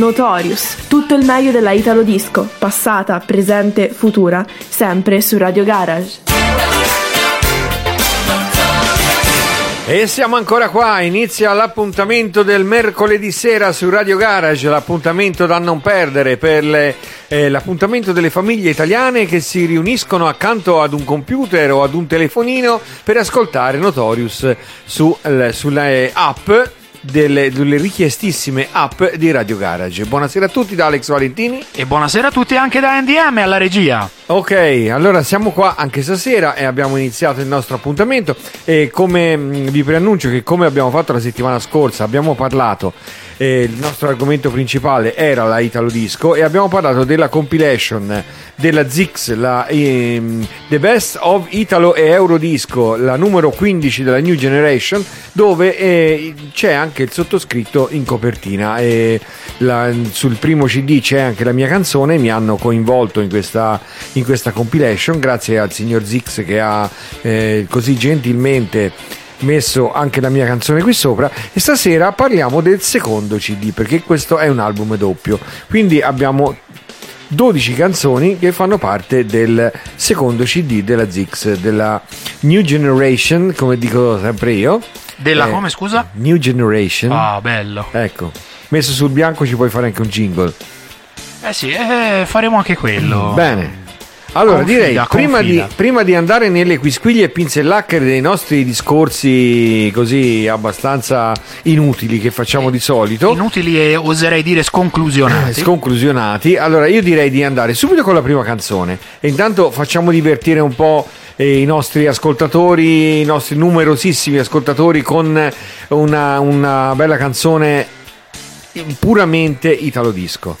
Notorious, tutto il meglio della Italo Disco, passata, presente, futura, sempre su Radio Garage. E siamo ancora qua, inizia l'appuntamento del mercoledì sera su Radio Garage, l'appuntamento da non perdere per le, eh, l'appuntamento delle famiglie italiane che si riuniscono accanto ad un computer o ad un telefonino per ascoltare Notorious su, eh, sulla eh, app delle, delle, richiestissime app di Radio Garage. Buonasera a tutti da Alex Valentini. E buonasera a tutti anche da NDM alla regia. Ok, allora siamo qua anche stasera e abbiamo iniziato il nostro appuntamento e come mm, vi preannuncio che come abbiamo fatto la settimana scorsa abbiamo parlato eh, il nostro argomento principale era la Italo Disco e abbiamo parlato della compilation della Zix, la ehm, The Best of Italo e Eurodisco, la numero 15 della New Generation, dove eh, c'è anche il sottoscritto in copertina. E la, sul primo CD c'è anche la mia canzone, mi hanno coinvolto in questa, in questa compilation, grazie al signor Zix che ha eh, così gentilmente messo anche la mia canzone qui sopra e stasera parliamo del secondo CD perché questo è un album doppio. Quindi abbiamo 12 canzoni che fanno parte del secondo CD della Zix della New Generation come dico sempre io. Della eh, come scusa? New Generation. Ah bello. Ecco messo sul bianco ci puoi fare anche un jingle. Eh sì eh, faremo anche quello. Bene allora, confida, direi, prima di, prima di, andare nelle quisquiglie e pinzellacchere dei nostri discorsi così abbastanza inutili che facciamo di solito. Inutili e oserei dire sconclusionati. Eh, sconclusionati. Allora, io direi di andare subito con la prima canzone. E intanto facciamo divertire un po' eh, i nostri ascoltatori, i nostri numerosissimi ascoltatori con una, una bella canzone puramente italo disco.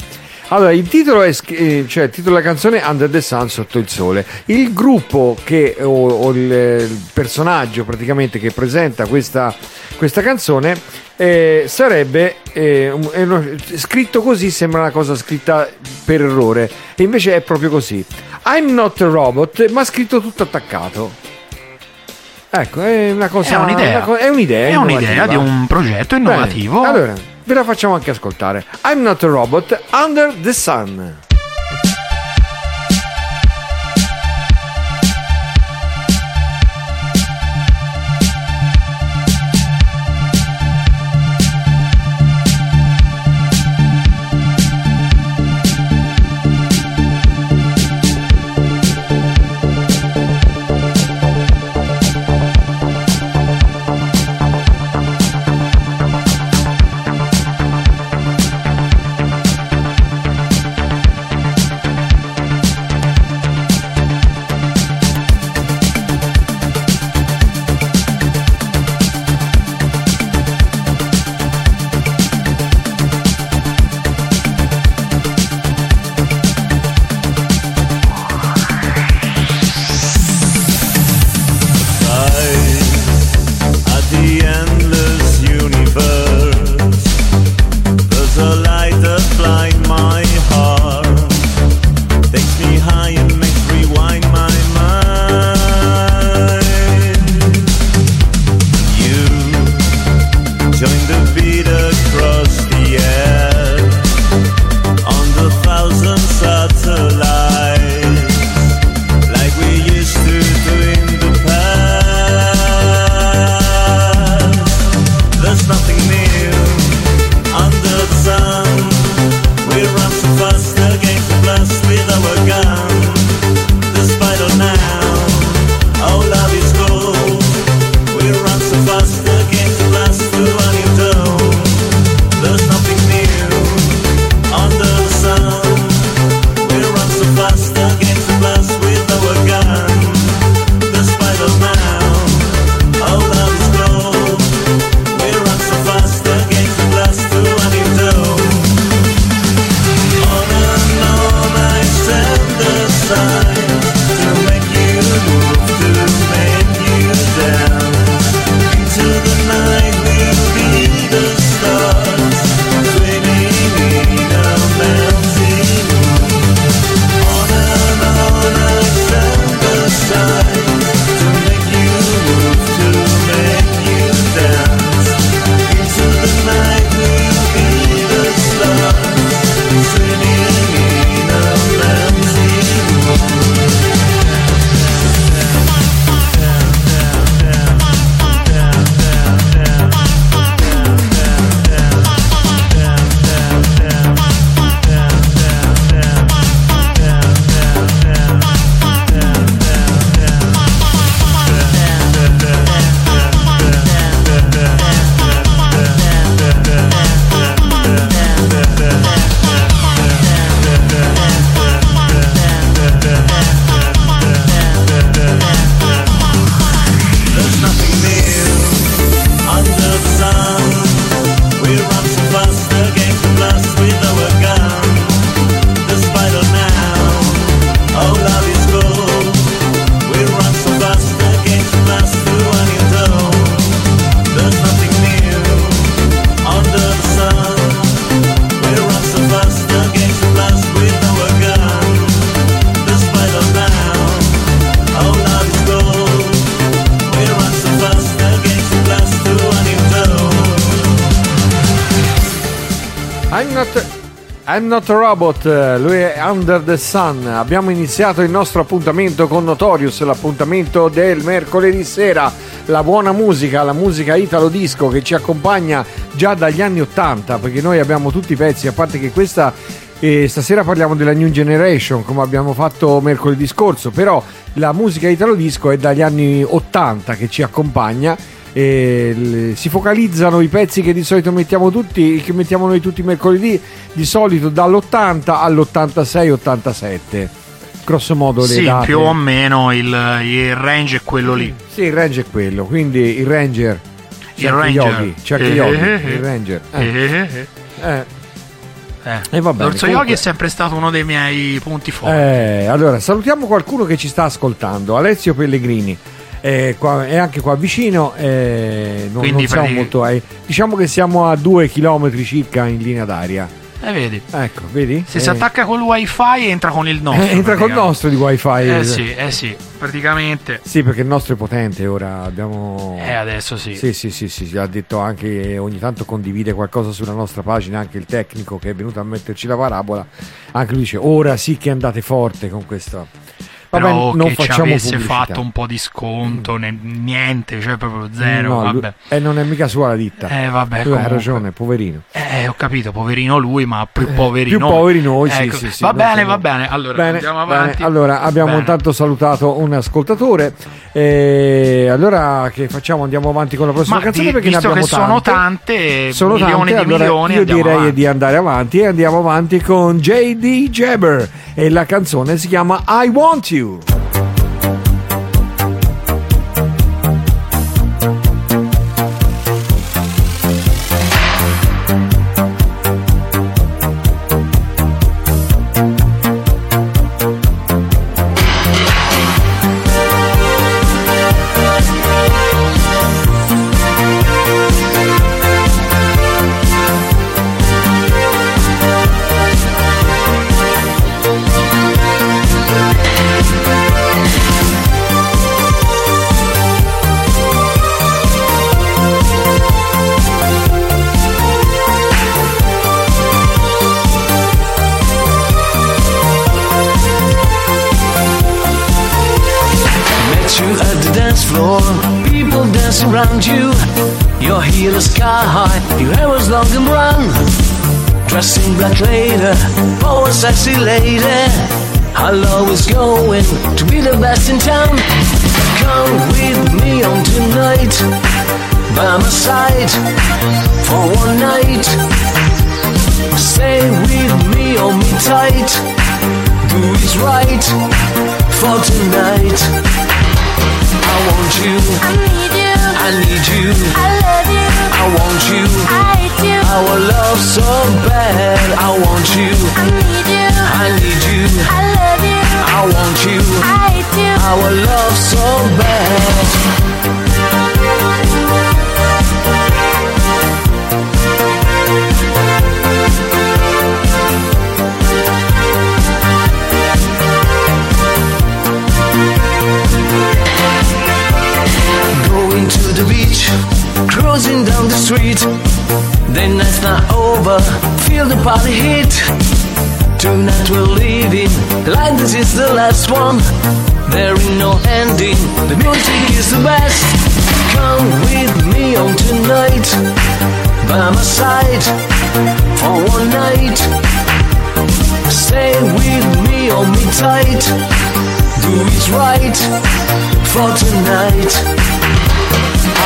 Allora, il titolo, è, eh, cioè, il titolo della canzone è Under the Sun, sotto il sole. Il gruppo che, o, o il, il, personaggio praticamente che presenta questa, questa canzone eh, sarebbe eh, uno, scritto così, sembra una cosa scritta per errore, e invece è proprio così. I'm not a robot, ma scritto tutto attaccato. Ecco, è una cosa. È un'idea. Una, è un'idea, è un'idea di un progetto innovativo. Bene, allora, ve la facciamo anche ascoltare. I'm not a robot, Under the Sun. I'm not a robot, lui è Under the Sun. Abbiamo iniziato il nostro appuntamento con Notorious, l'appuntamento del mercoledì sera. La buona musica, la musica italo disco che ci accompagna già dagli anni 80, perché noi abbiamo tutti i pezzi, a parte che questa eh, stasera parliamo della New Generation, come abbiamo fatto mercoledì scorso, però la musica italo disco è dagli anni 80 che ci accompagna e si focalizzano i pezzi che di solito mettiamo tutti, che mettiamo noi tutti mercoledì, di solito dall'80 all'86-87. Grosso modo le Sì, date. più o meno il, il range è quello lì. Sì, il range è quello, quindi il ranger. Il ranger. Eh, Yogi, eh, il eh. ranger. Eh, Eh, eh, eh. E va bene, L'orso comunque- Yogi è sempre stato uno dei miei punti forti. Allora, salutiamo qualcuno che ci sta ascoltando, Alessio Pellegrini. È, qua- è anche qua vicino, eh, non, Quindi non siamo prati- molto. eh, diciamo che siamo a due chilometri circa in linea d'aria. Eh, vedi. Ecco, vedi? Se Eh, si attacca col wifi entra con il nostro. eh, entra col praticamente. nostro di wifi. Eh sì, eh sì, praticamente. Sì, perché il nostro è potente ora. Abbiamo. Eh, adesso sì. Sì, sì, sì, sì, sì, ha detto anche che ogni tanto condivide qualcosa sulla nostra pagina, anche il tecnico che è venuto a metterci la parabola, anche lui dice ora sì che andate forte con questo. Vabbè, Però non che ci avesse pubblicità. fatto un po' di sconto, ne- niente, cioè proprio zero, No, lui-. E non è mica sua la ditta. Eh, vabbè, Tu hai ragione, poverino. Eh, ho capito, poverino lui, ma più poveri più noi. poveri noi, Ecco, sì, sì, Va bene, va bene. Allora, Bene, andiamo bene. avanti. Allora, abbiamo Bene. intanto salutato un ascoltatore. E allora che facciamo? Andiamo avanti con la prossima Ma canzone di- perché ne visto abbiamo che sono tante. tante, Sono milioni tante, di allora milioni, io direi avanti. di andare avanti e andiamo avanti con JD Jabber e la canzone si chiama I Want You. Around you. Your heel is sky high, your hair was long and brown. Dressed in black leather, oh a sexy lady. Our love is going to be the best in town. Come with me on tonight, by my side for one night. Stay with me, hold me tight. Do it right for tonight. I want you, I need you, I need you, I love you, I want you. I you, Our love so bad. I want you, I need you, I need you, I love you, I want you. I you. Our love so bad. Cruising down the street. The night's not over, feel the party heat. Tonight we're leaving, like this is the last one. There is no ending, the music is the best. Come with me on tonight, by my side, for one night. Stay with me, hold me tight. Do it right for tonight.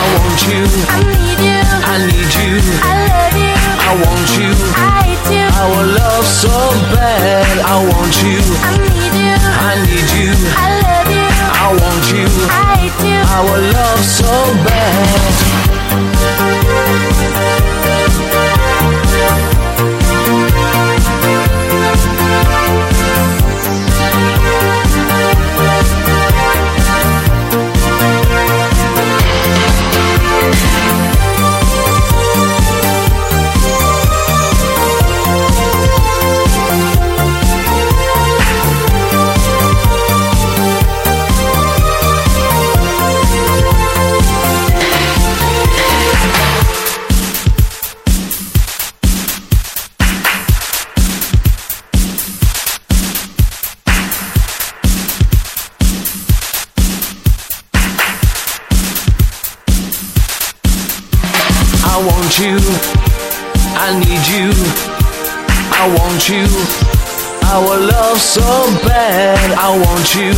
I want you. I need you. I need you. I love you. I want you. I do. Our love so bad. I want you. I need you. I need you. I love you. I want you. I do. Our love so bad. I want you. I need you. I want you. Our love so bad. I want you.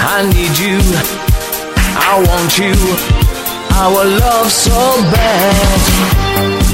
I need you. I want you. Our love so bad.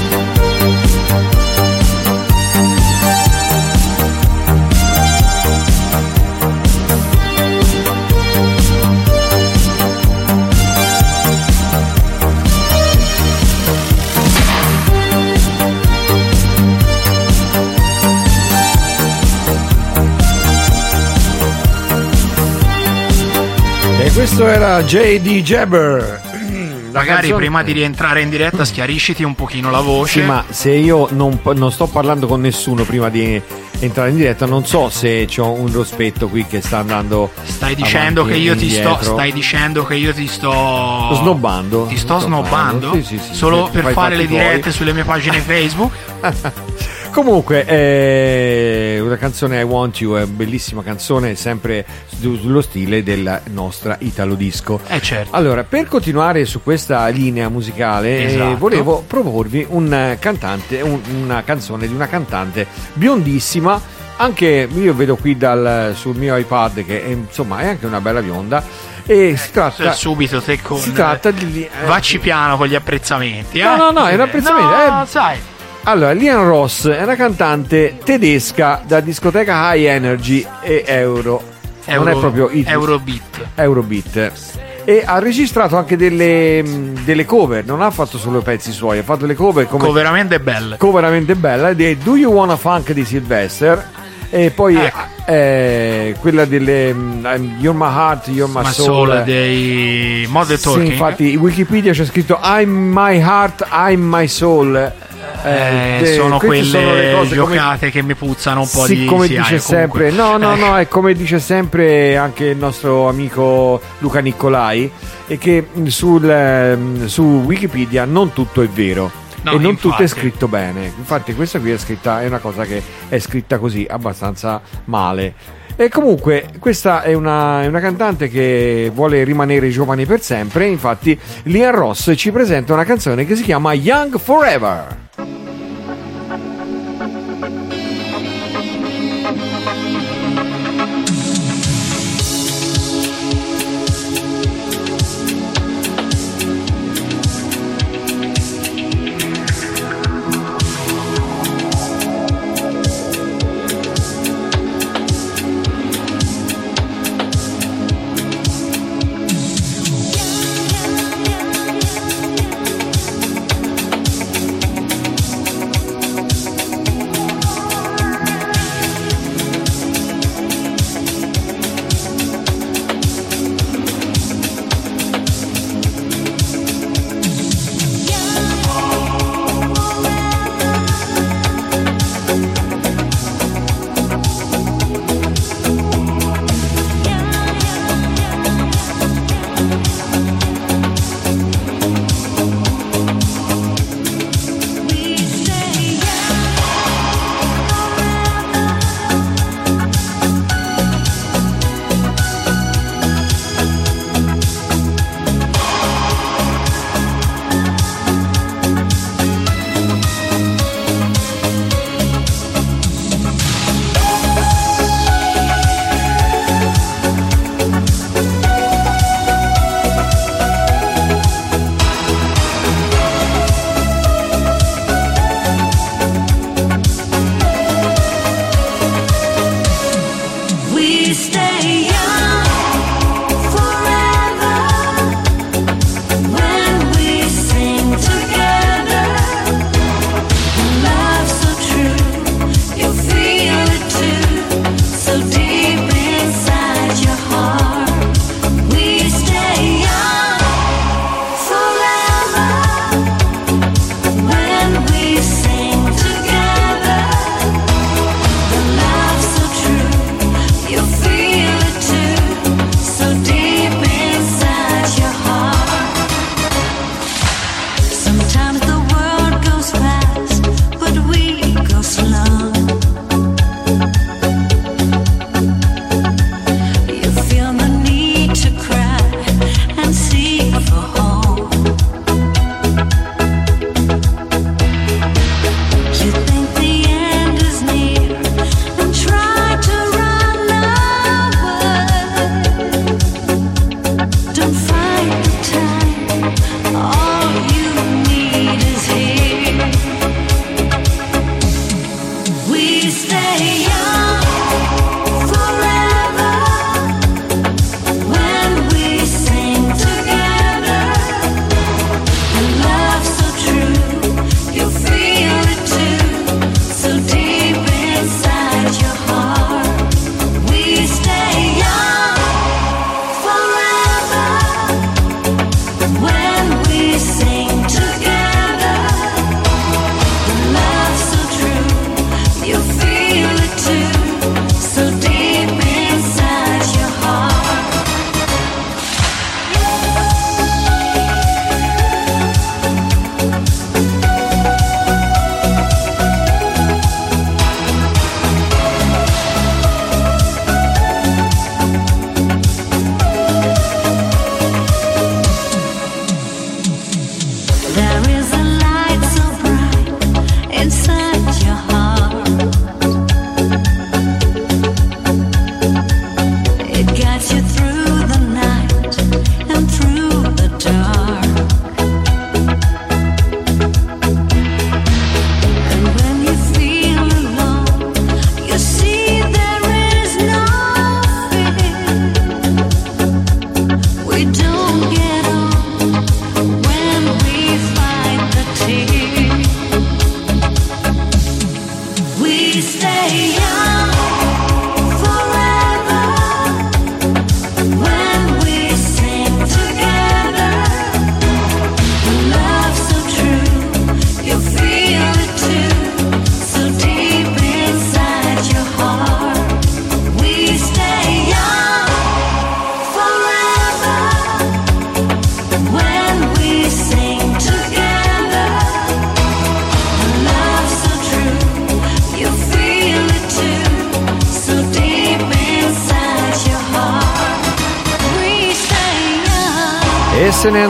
E questo era J.D. Jabber. Magari canzone- prima di rientrare in diretta schiarisciti un pochino la voce. Sì, ma se io non, non sto parlando con nessuno prima di entrare in diretta, non so se c'ho un rospetto qui che sta andando. Stai dicendo avanti che io ti sto. indietro. Stai dicendo che io ti sto. Sto snobbando. Ti sto snobbando? Sì, sì, sì, Solo per fare le dirette sulle mie pagine Facebook? Comunque, eh, una canzone I Want You è una bellissima canzone, sempre su- sullo stile della nostra Italo Disco. Eh certo. Allora, per continuare su questa linea musicale, eh, Esatto. volevo proporvi un eh, cantante, un- una canzone di una cantante biondissima. Anche io vedo qui dal, sul mio iPad che è, insomma è anche una bella bionda. E si tratta, subito te con. si tratta di. eh, Vacci piano con gli apprezzamenti. No, eh? no, no, è un apprezzamento, No, eh. sai. Allora, Lian Ross è una cantante tedesca da discoteca High Energy e Euro. non è Euro- proprio it- Eurobeat. Eurobeat. E ha registrato anche delle, mh, delle cover, non ha fatto solo pezzi suoi, ha fatto delle cover come Veramente belle. cover veramente bella di Do You Wanna Funk di Sylvester e poi Ecco. eh, quella delle mh, You're My Heart, You're My, Ma Soul. solo dei Sì, Talking. infatti in Wikipedia c'è scritto I'm my heart, I'm my soul. Eh, de- sono quelle sono cose come- giocate che mi puzzano un po' sì, di come sì, dice eh, comunque. sempre, no, no, Eh, no, è come dice sempre anche il nostro amico Luca Nicolai, è che sul, ehm, su Wikipedia non tutto è vero. No, e non infatti. tutto è scritto bene. Infatti, questa qui è scritta, è una cosa che è scritta così abbastanza male. E comunque, questa è una, è una cantante che vuole rimanere giovane per sempre. Infatti, Lian Ross ci presenta una canzone che si chiama Young Forever.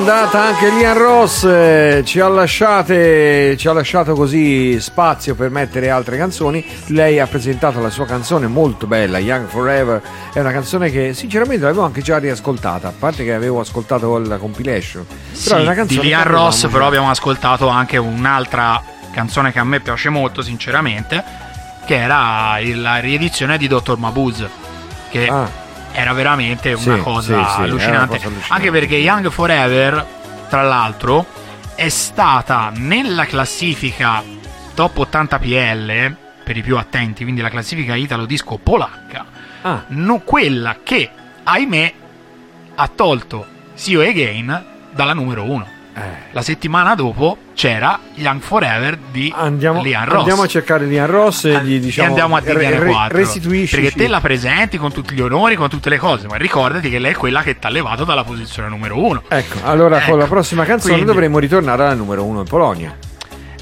Andata anche Lian Ross, eh, ci ha, lasciate, ci ha lasciato così spazio per mettere altre canzoni. Lei ha presentato la sua canzone molto bella, Young Forever. È una canzone che sinceramente l'avevo anche già riascoltata, a parte che avevo ascoltato la compilation. Però è una Sì, canzone di Lian Ross avevamo però già. abbiamo ascoltato anche un'altra canzone che a me piace molto sinceramente che era la riedizione di Dr. Mabuse che Ah, era veramente Sì, una cosa sì, sì, allucinante una cosa anche perché Young Forever tra l'altro è stata nella classifica top 80 PL per i più attenti quindi la classifica italo disco polacca. Ah, no- quella che ahimè ha tolto See You Again dalla numero 1 eh. la settimana dopo c'era Young Forever di Andiamo, Lian Ross. andiamo a cercare Lian Ross e gli diciamo andiamo a dirgliene re- re- quattro. restituisci Perché te la presenti con tutti gli onori, con tutte le cose, ma ricordati che lei è quella che ti ha levato dalla posizione numero uno. Ecco, allora con Ecco, la prossima canzone quindi- dovremo ritornare alla numero uno in Polonia.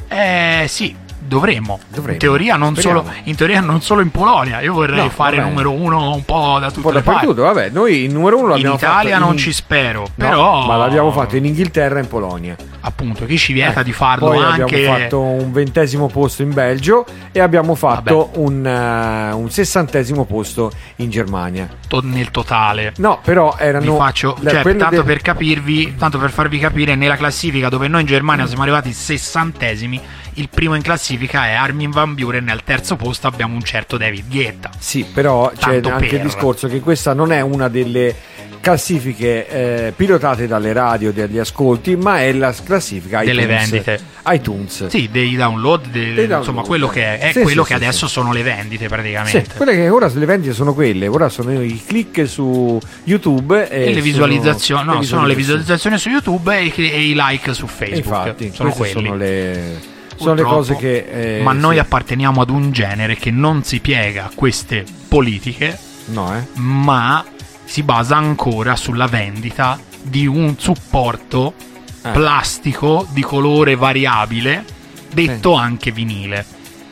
Eh sì, dovremmo. Dovremmo. In, teoria non solo, in teoria non solo in Polonia. Io vorrei No, fare vabbè. numero uno un po' da Un tutte po' le parti. vabbè, noi il numero uno In l'abbiamo Italia fatto non in- ci spero, No, però ma l'abbiamo fatto in Inghilterra e in Polonia. appunto chi ci vieta Eh, di farlo Poi anche abbiamo fatto un ventesimo posto in Belgio e abbiamo fatto un, eh, un sessantesimo posto in Germania. nel totale. No, però Vi erano faccio, la- cioè, tanto del- per capirvi, tanto per farvi capire, nella classifica dove noi in Germania siamo arrivati sessantesimi, il primo in classifica è Armin Van Buren e al terzo posto abbiamo un certo David Guetta. Sì, però c'è Tanto anche per. il discorso che questa non è una delle classifiche eh, pilotate dalle radio degli ascolti, ma è la classifica Delle iTunes. vendite. iTunes. Sì, dei download, dei- Dei insomma, download. quello che è, è Sì, quello sì, che sì, adesso sì. sono le vendite Sì, praticamente. quelle che ora le vendite sono quelle, ora sono i click su YouTube e, e le visualizzazioni, no, sono le visualizzazioni. su YouTube e, i- e i like su Facebook. Infatti, sono quelli. sono le, sono le cose che. eh, Ma noi sì. apparteniamo ad un genere che non si piega a queste politiche, No, eh? ma si basa ancora sulla vendita di un supporto Eh. plastico di colore variabile, detto anche vinile.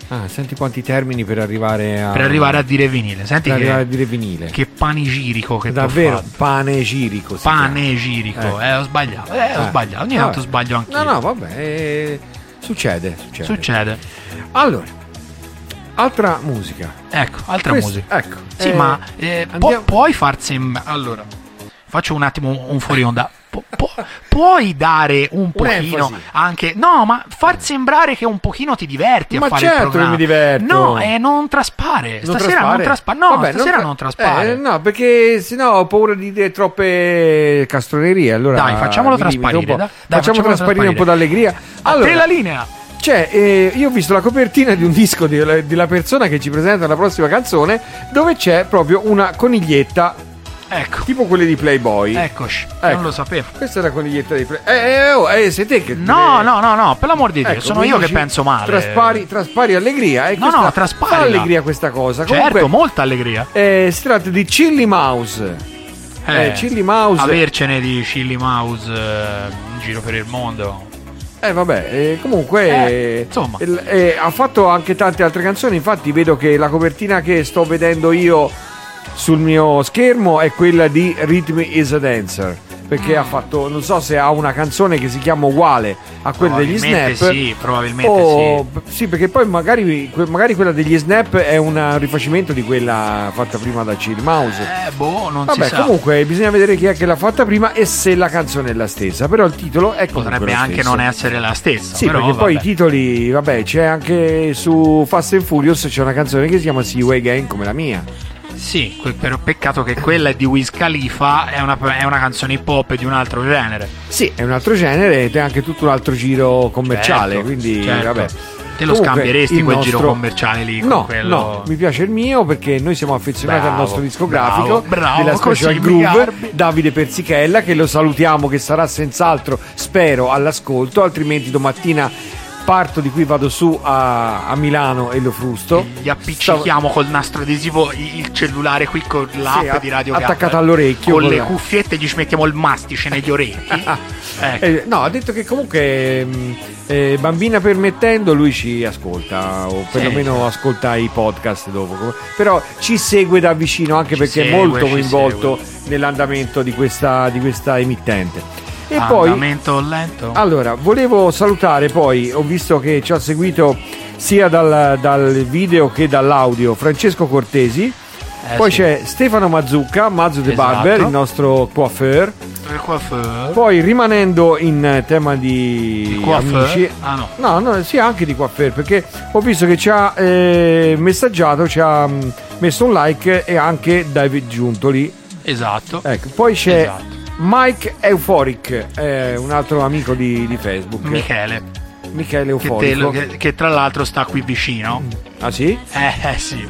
Ah, senti quanti termini per arrivare a. Per arrivare a dire vinile, senti per che, arrivare a dire vinile. che panegirico che Davvero, panegirico. Panegirico, Eh. eh, ho sbagliato, eh, ho Eh. sbagliato, ogni Vabbè. tanto sbaglio anche No, no, vabbè, eh, succede, succede. Succede. Allora, altra musica. Ecco, altra Questa- musica. Ecco. Sì, eh, ma eh, pu- andiamo- puoi far sembrare. Allora, faccio un attimo un fuori onda. Pu- pu- puoi dare un pochino Un'enfasi. anche. No, ma far sembrare che un pochino ti diverti Ma a fare certo il che programma. mi diverto. No, eh, non traspare. Non stasera non traspare. No, Vabbè, stasera tra- non traspare. eh, no, perché sennò ho paura di dire troppe castronerie. Allora Dai, facciamolo trasparire. un po'. da- dai, facciamo trasparire un po' d'allegria. A te la Allora, linea. cioè, eh, io ho visto la copertina di un disco di- della persona che ci presenta la prossima canzone, dove c'è proprio una coniglietta, Ecco, tipo quelle di Playboy. eccoci. Ecco. Non lo sapevo. Questa è la coniglietta di Playboy. Eh, eh, oh, eh, sei te che. No, no, no, no, per l'amor di Dio, Ecco, sono io che penso male. Traspari, traspari allegria. E No, questa no, traspari, Fa allegria questa cosa. Certo, Comunque, molta allegria. eh, si tratta di Chili Mouse. Eh, Chili Mouse. Avercene di Chili Mouse eh, in giro per il mondo. Eh vabbè, eh, comunque Eh, eh, eh, ha fatto anche tante altre canzoni, infatti vedo che la copertina che sto vedendo io sul mio schermo è quella di Rhythm is a Dancer, perché ha fatto, non so se ha una canzone che si chiama uguale a quella degli Snap. sì, probabilmente o- sì, perché poi magari, magari quella degli Snap è un rifacimento di quella fatta prima da Chill Mouse. sì. Eh, boh, non Vabbè, si sa. comunque bisogna vedere chi è che l'ha fatta prima e se la canzone è la stessa. Però il titolo è comunque Potrebbe anche non essere la stessa. Sì, però, perché poi i vabbè. titoli, vabbè, c'è anche su Fast and Furious c'è una canzone che si chiama You Again come la mia. Sì, que- però peccato che quella è di Wiz Khalifa, è una, è una canzone hip hop di un altro genere. Sì, è un altro genere ed è anche tutto un altro giro commerciale, Certo, quindi certo. vabbè. Te lo Comunque, scambieresti quel nostro- giro commerciale lì? con No, quello... no, mi piace il mio perché noi siamo affezionati al Bravo, nostro discografico bravo, bravo, della Special Groove. Davide Persichella, che lo salutiamo, che sarà senz'altro, spero, all'ascolto, altrimenti domattina parto di qui, vado su a, a Milano e lo frusto. Gli appiccichiamo col nastro adesivo il cellulare qui con l'app Sì, a- di Radio attaccato Gap. all'orecchio, Con con le la- cuffiette gli ci mettiamo il mastice negli orecchi. ecco. Eh, no, ha detto che comunque mh, eh, bambina permettendo lui ci ascolta o perlomeno ascolta i podcast dopo. Però ci segue da vicino anche Ci perché segue, è molto coinvolto nell'andamento di questa, di questa emittente. E poi Andamento lento. allora, volevo salutare poi, ho visto che ci ha seguito sia dal, dal video che dall'audio Francesco Cortesi, Eh, poi sì. c'è Stefano Mazzucca, Mazzu Esatto. Barber, il nostro coiffeur, Il coiffeur. poi rimanendo in tema di coiffeur? amici, Ah no. no, no, sì, anche di coiffeur, perché ho visto che ci ha eh, messaggiato, ci ha mh, messo un like e anche David Giuntoli. Esatto. Ecco, poi c'è Esatto. Mike Euphoric, eh, un altro amico di, di Facebook. Michele, Michele che, te Euforico. lo- che- che tra l'altro sta qui vicino. Ah sì? Eh, eh, sì.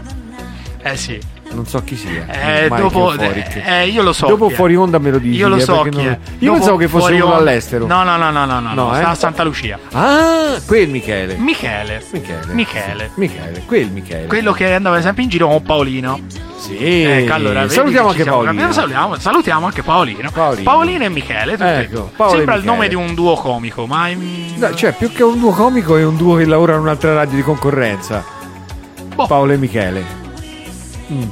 Eh sì. Non so chi sia. Eh, dopo, eh, io lo so. Dopo fuori onda me lo dici. Io lo eh, so non- è. Io Dopo pensavo che fosse uno all'estero. No, no, no, no, no, no, No, eh? Santa Lucia. Ah, quel Michele. Michele. Michele. Michele. Michele, quel Michele. Quello che andava sempre in giro con Paolino. Sì. Ecco, allora, salutiamo anche Paolino. Salutiamo, salutiamo anche Paolino. Paolino. e Michele. tutti Ecco. Paolo Sembra il nome di un duo comico, ma No, cioè, più che un duo comico è un duo che lavora in un'altra radio di concorrenza. Boh. Paolo e Michele.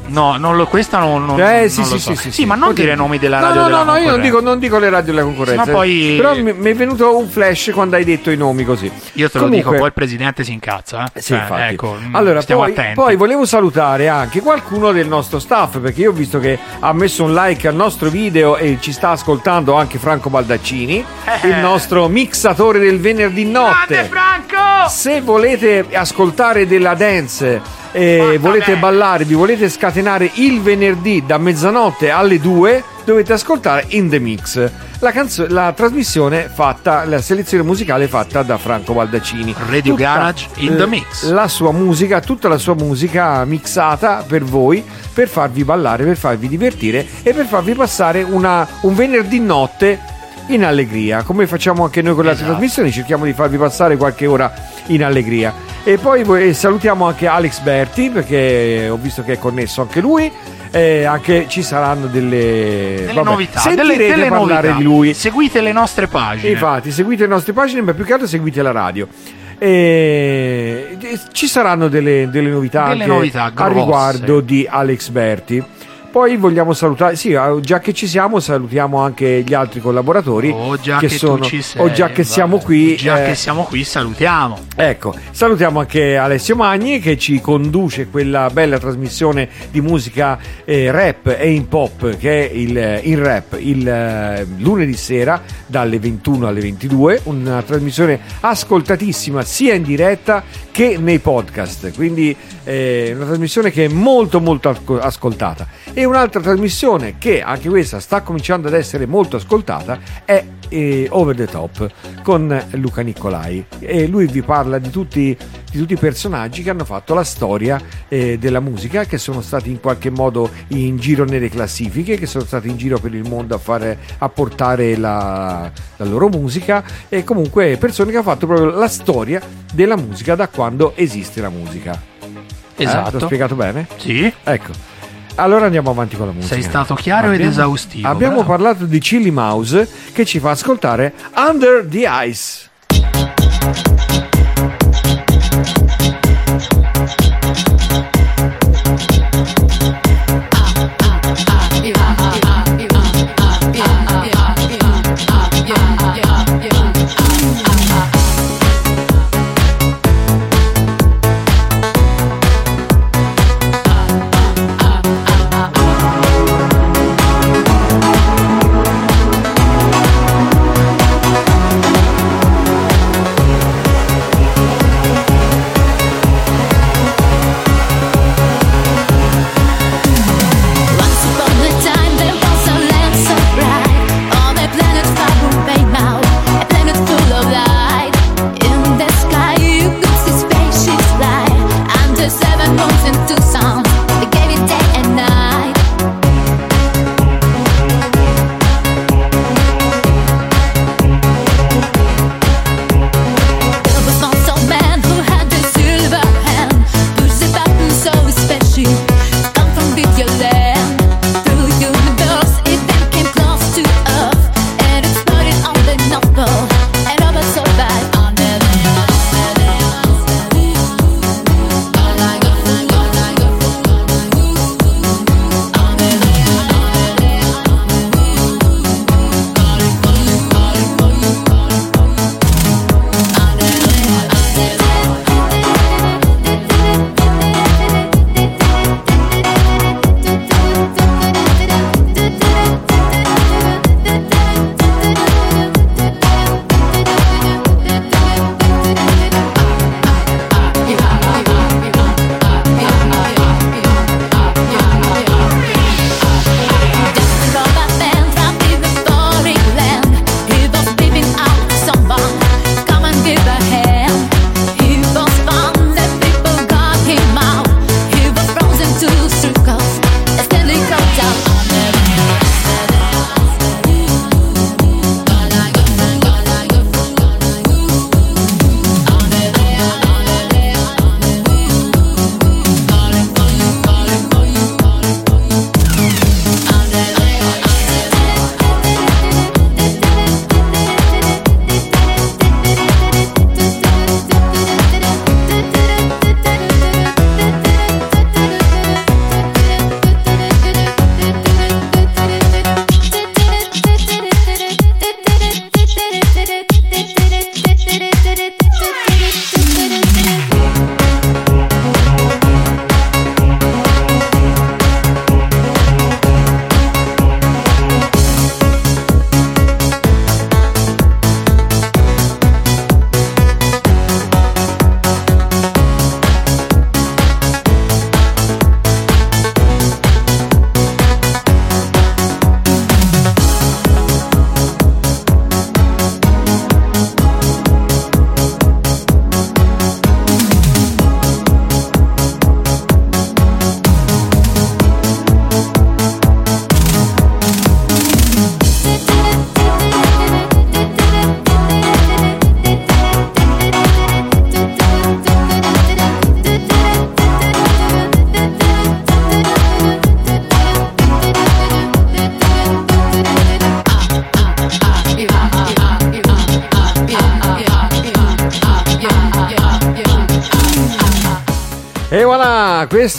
No, non lo, questa non, non, Eh, sì, non lo sì, so. sì, sì, sì. ma non dire nomi della No, radio no, della no, no, io non dico, non dico le radio della concorrenza. Ma poi- Però mi, mi è venuto un flash quando hai detto i nomi così. Io te lo Comunque- dico, poi il presidente si incazza. Eh? Sì, infatti. ecco, mm, allora, stiamo poi, attenti. poi volevo salutare anche qualcuno del nostro staff perché io ho visto che ha messo un like al nostro video e ci sta ascoltando anche Franco Baldaccini, Eh. il nostro mixatore del venerdì Grande notte. Franco! Se volete ascoltare della dance e Fatta volete ballare, vi volete scatenare il venerdì da mezzanotte alle 2, dovete ascoltare In The Mix, la, canzo- la trasmissione fatta, la selezione musicale fatta da Franco Baldaccini. Radio Tutta Garage In The l- Mix. La sua musica, tutta la sua musica mixata per voi, per farvi ballare, per farvi divertire e per farvi passare una- un venerdì notte in allegria, come facciamo anche noi con le altre Esatto. trasmissioni, cerchiamo di farvi passare qualche ora in allegria. E poi voi- salutiamo anche Alex Berti perché ho visto che è connesso anche lui. E anche ci saranno delle, Delle vabbè, novità, delle, delle parlare novità. di lui. Seguite le nostre pagine. Infatti, seguite le nostre pagine, ma più che altro seguite la radio. E ci saranno delle, delle novità Delle anche novità a riguardo di Alex Berti. Poi vogliamo salutare, sì, eh, già che ci siamo, salutiamo anche gli altri collaboratori. Oh, già che, sono, tu ci sei, o già che siamo qui. Già eh, che siamo qui, salutiamo. Ecco, salutiamo anche Alessio Magni che ci conduce quella bella trasmissione di musica eh, rap e in pop che è il, eh, in rap il eh, lunedì sera dalle 21 alle 22, una trasmissione ascoltatissima sia in diretta che nei podcast, quindi eh, una trasmissione che è molto molto asco- ascoltata. E un'altra trasmissione che anche questa sta cominciando ad essere molto ascoltata è eh, Over the Top con Luca Nicolai e lui vi parla di tutti, di tutti i personaggi che hanno fatto la storia eh, della musica che sono stati in qualche modo in giro nelle classifiche che sono stati in giro per il mondo a, fare, a portare la, la loro musica e comunque persone che hanno fatto proprio la storia della musica da quando esiste la musica Eh, Esatto. l'ho spiegato bene? Sì. ecco allora andiamo avanti con la musica. Sei stato chiaro ed Abbiamo- esaustivo, Abbiamo bravo. parlato di Chili Mouse che ci fa ascoltare Under the Ice.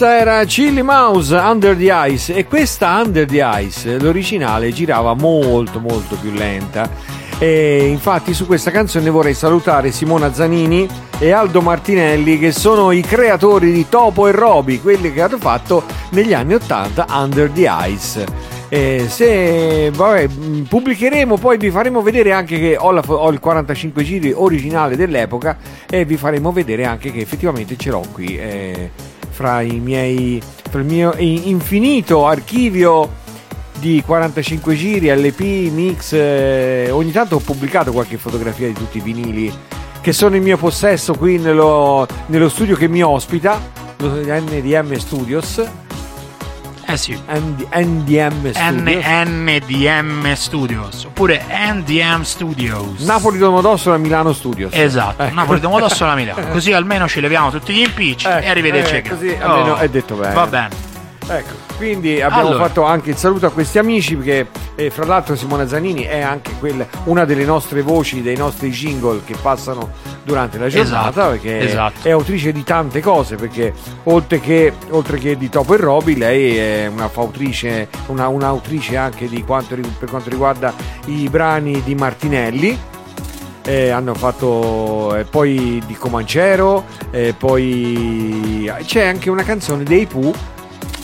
Questa era Chili Mouse Under the Ice e questa Under the Ice, l'originale girava molto molto più lenta e infatti su questa canzone vorrei salutare Simona Zanini e Aldo Martinelli che sono i creatori di Topo e Roby, quelli che hanno fatto negli anni 80 Under the Ice. E se vabbè, pubblicheremo, poi vi faremo vedere anche che ho, la ho il 45 giri originale dell'epoca e vi faremo vedere anche che effettivamente ce l'ho qui eh, fra miei fra il mio infinito archivio di 45 giri, LP, mix. eh, ogni tanto ho pubblicato qualche fotografia di tutti i vinili che sono in mio possesso qui nello, nello studio che mi ospita, lo NDM Studios. Eh sì. ND- NDM Studios. NDM Studios oppure NDM Studios. Napoli Domodossola Milano Studios. Esatto, Ecco. Napoli Domodossola Milano. Così almeno ci leviamo tutti gli impicci Ecco, e arrivederci. eh, così almeno è detto bene. Va bene. Ecco, quindi abbiamo Allora. fatto anche il saluto a questi amici perché eh, fra l'altro Simona Zanini è anche quella- una delle nostre voci, dei nostri jingle che passano durante la giornata Esatto, perché esatto. è autrice di tante cose perché oltre che, oltre che di Topo e Roby lei è una fautrice, una, un'autrice anche di quanto, per quanto riguarda i brani di Martinelli eh, hanno fatto eh, poi di Comancero, eh, poi c'è anche una canzone dei Pooh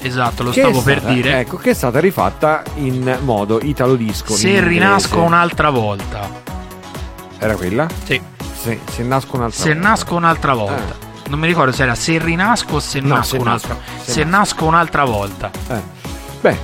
Esatto, lo stavo è per stata- dire. Ecco, che è stata rifatta in modo italo disco. Se rinasco un'altra volta. Era quella? Sì. Se, se nasco un'altra Se volta. nasco un'altra volta. Non mi ricordo se era se rinasco o se No, nasco se un'altra. nasco, se Se nasco un'altra volta. Eh. Beh.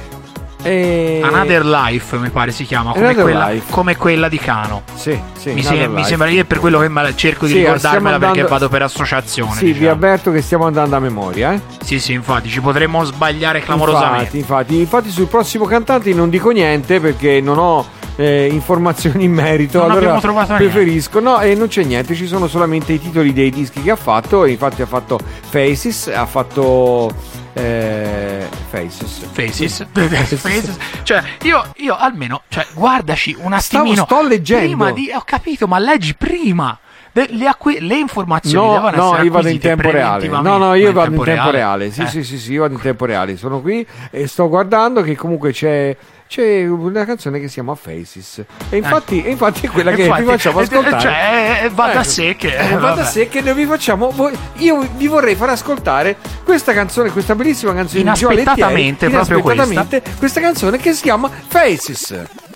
E... Another Life mi pare si chiama, come quella, come quella di Cano. Sì, sì, mi, se- mi sembra che è per quello che cerco di Sì, ricordarmela stiamo perché andando- vado per associazione. Sì, vi diciamo. avverto che stiamo andando a memoria, eh? Sì, sì, infatti ci potremmo sbagliare clamorosamente. Infatti, infatti, infatti sul prossimo cantante non dico niente perché non ho eh, informazioni in merito. Non allora abbiamo trovato niente. preferisco. No, e non c'è niente, ci sono solamente i titoli dei dischi che ha fatto. Infatti ha fatto Faces, ha fatto eh, Faces. Faces. Faces. Cioè, io, io almeno, cioè, guardaci un Stavo- attimino. sto leggendo. Prima di, ho capito, ma leggi prima. Le, le acqui- le informazioni No, devono no, essere io vado in tempo reale. No, no, io vado in tempo reale. Sì, Eh. sì, sì, sì, io vado in tempo reale. Sono qui e sto guardando che comunque c'è. C'è una canzone che si chiama Faces. E infatti, e infatti è quella che Infatti, vi facciamo eh, ascoltare. Cioè, eh, va da Ecco. sé che. Eh, va da sé che noi vi facciamo. io vi vorrei far ascoltare questa canzone, questa bellissima canzone di Gio Inaspettatamente, Lettieri, proprio questa. inaspettatamente, questa canzone che si chiama Faces.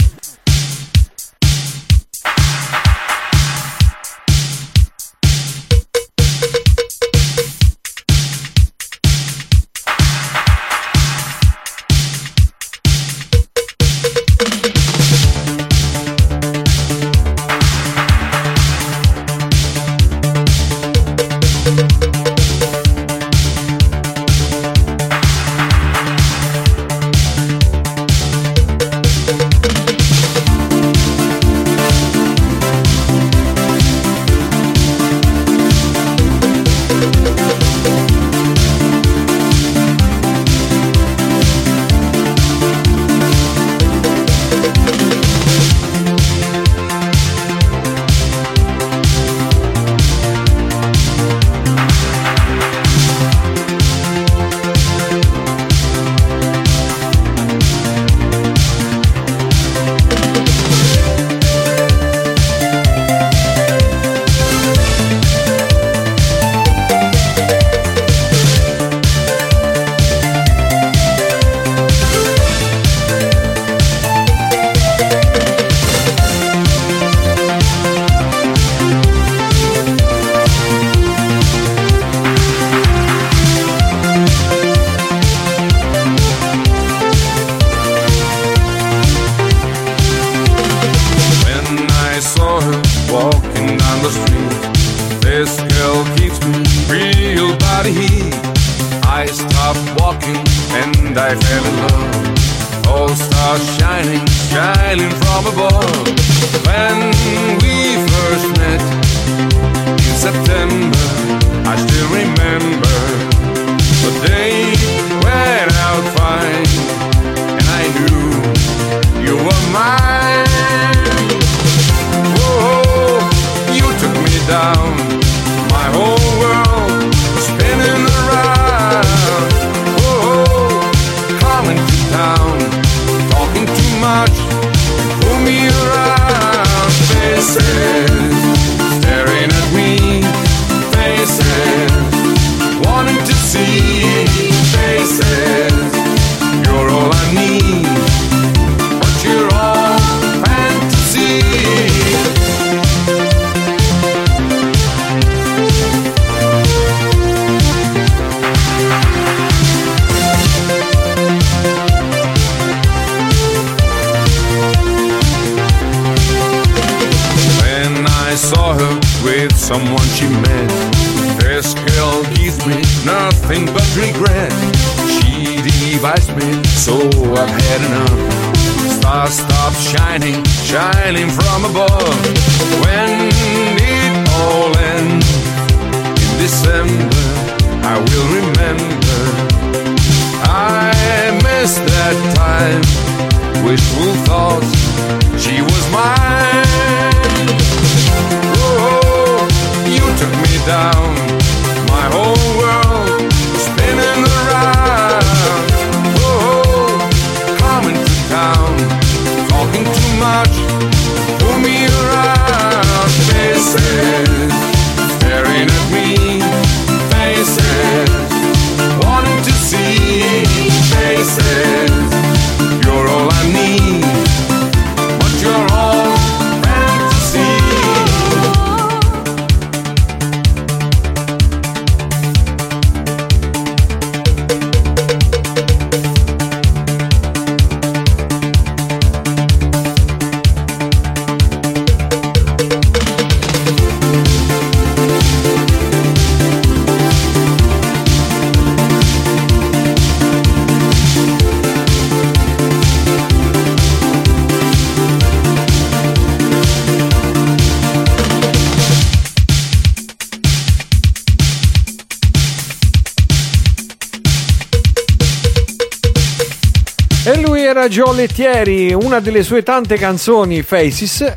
E lui era Joe Lettieri, una delle sue tante canzoni Faces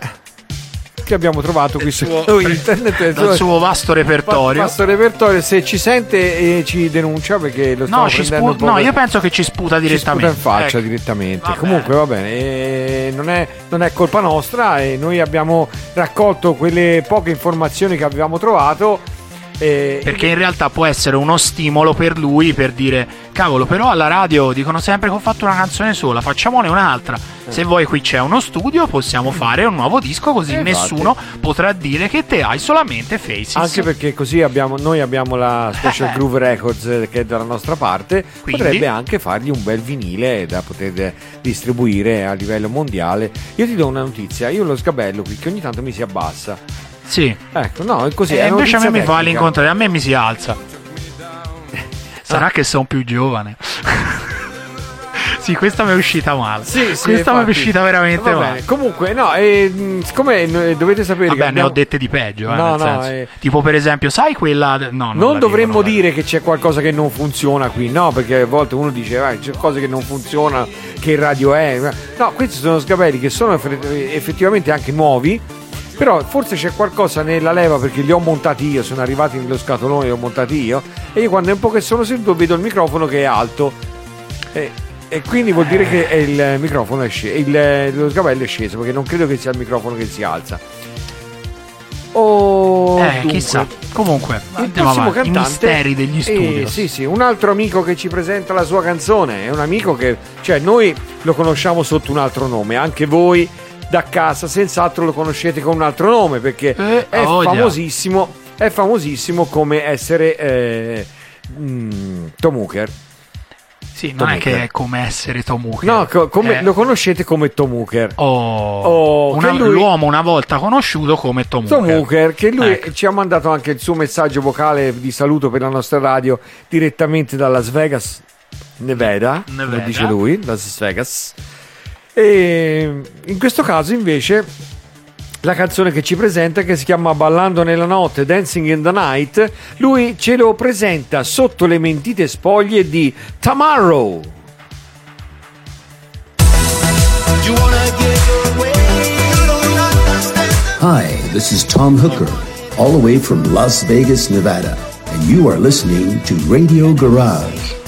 che abbiamo trovato qui su suo- internet. dal suo vasto repertorio. Questo repertorio, se ci sente e ci denuncia perché lo stiamo No, ci prendendo spu- un po' no, per- io penso che ci sputa ci sputa direttamente. in faccia Ecco. direttamente. Va Comunque va bene, e non, è, non è colpa nostra e noi abbiamo raccolto quelle poche informazioni che avevamo trovato. E- Perché in realtà può essere uno stimolo per lui per dire: Cavolo, però alla radio dicono sempre che ho fatto una canzone sola, facciamone un'altra. Se vuoi, qui c'è uno studio, possiamo fare un nuovo disco, così Eh, nessuno potrà dire che te hai solamente Faces. Anche perché così abbiamo, noi abbiamo la Special Groove Records eh, che è dalla nostra parte, Quindi? potrebbe anche fargli un bel vinile da poter distribuire a livello mondiale. Io ti do una notizia, io ho lo sgabello qui che ogni tanto mi si abbassa. Sì. Ecco, no, è così. e è invece a me mi fa l'incontrario, a me mi si alza. Sarà Ah. che sono più giovane. sì, questa mi è uscita male. Sì, sì, questa mi è uscita veramente Va male. Comunque, no, eh, siccome eh, dovete sapere che Vabbè, ne abbiamo- ho dette di peggio. eh, No, nel no, senso. eh. Tipo, per esempio, sai quella. No, non, non dovremmo dico, dire che c'è qualcosa che non funziona qui, no, perché a volte uno dice "Vai, c'è cose che non funzionano, che radio è. No, questi sono sgabelli che sono effe- effettivamente anche nuovi. Però forse c'è qualcosa nella leva perché li ho montati io, sono arrivati nello scatolone, li ho montati io. E io quando è un po' che sono seduto vedo il microfono che è alto. E, e quindi vuol dire che il microfono è sceso, il, lo sgabello è sceso perché non credo che sia il microfono che si alza. Oh, Eh, dunque. chissà. Comunque, Il prossimo avanti. I cantante misteri degli eh, studi. sì, sì, un altro amico che ci presenta la sua canzone. È un amico che, cioè, noi lo conosciamo sotto un altro nome. Anche voi da casa, senz'altro lo conoscete con un altro nome perché Eh, è famosissimo. È famosissimo come essere eh, mm, Tom Hooker. Sì, non Tom è che è come essere Tom Hooker. No, co- come- Eh, lo conoscete come Tom Hooker. oh, Oh, una- lui- L'uomo una volta conosciuto come Tom, Tom Hooker. Hooker, che lui Ecco. ci ha mandato anche il suo messaggio vocale di saluto per la nostra radio direttamente da Las Vegas, Nevada, Nevada. lo dice lui, Las Vegas. E in questo caso invece la canzone che ci presenta che si chiama Ballando nella notte, Dancing in the Night, lui ce lo presenta sotto le mentite spoglie di Tomorrow. Hi, this is Tom Hooker, all the way from Las Vegas, Nevada, and you are listening to Radio Garage.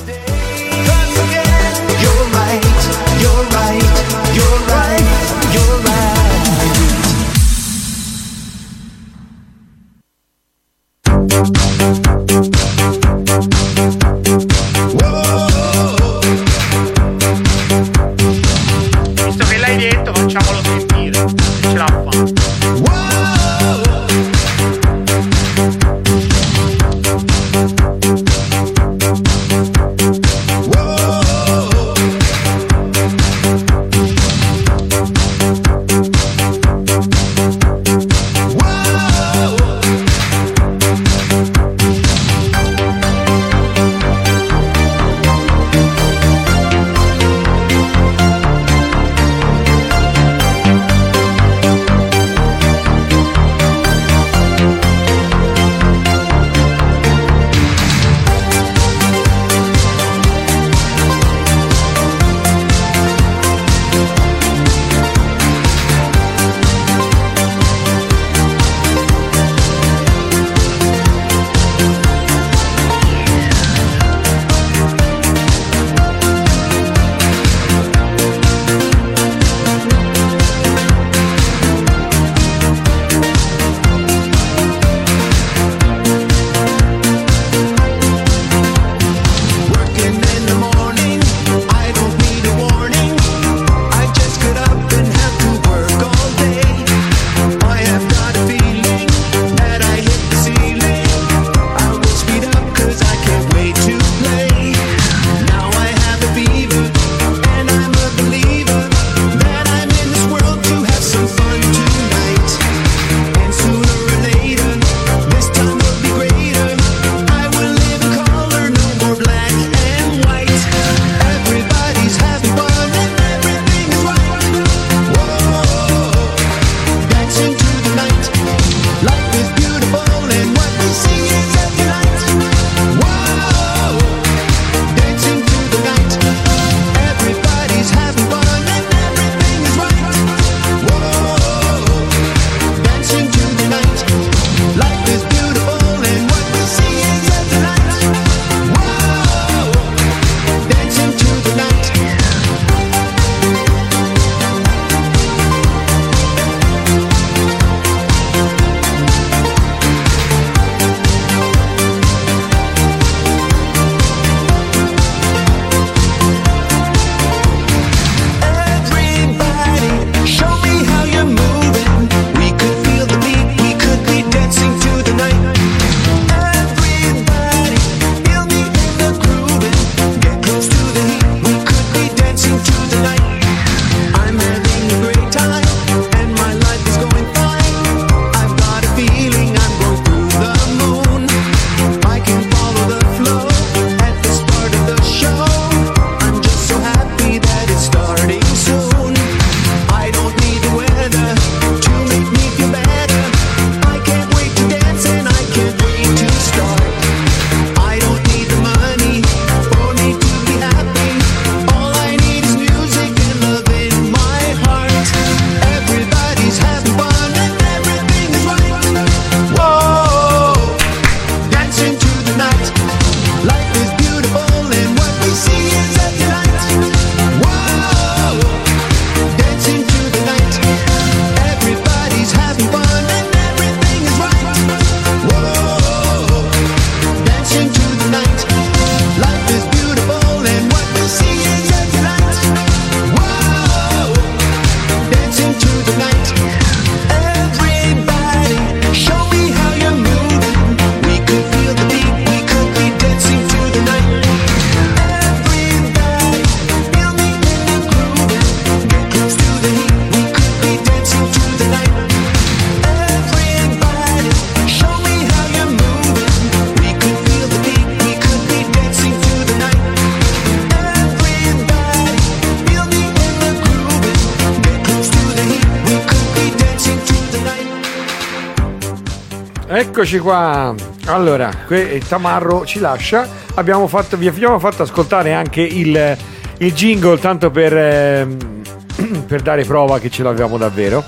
Eccoci qua. Allora, que- Tamarro ci lascia. Abbiamo fatto, vi abbiamo fatto ascoltare anche il, il jingle, tanto per, ehm, per dare prova che ce l'avevamo davvero.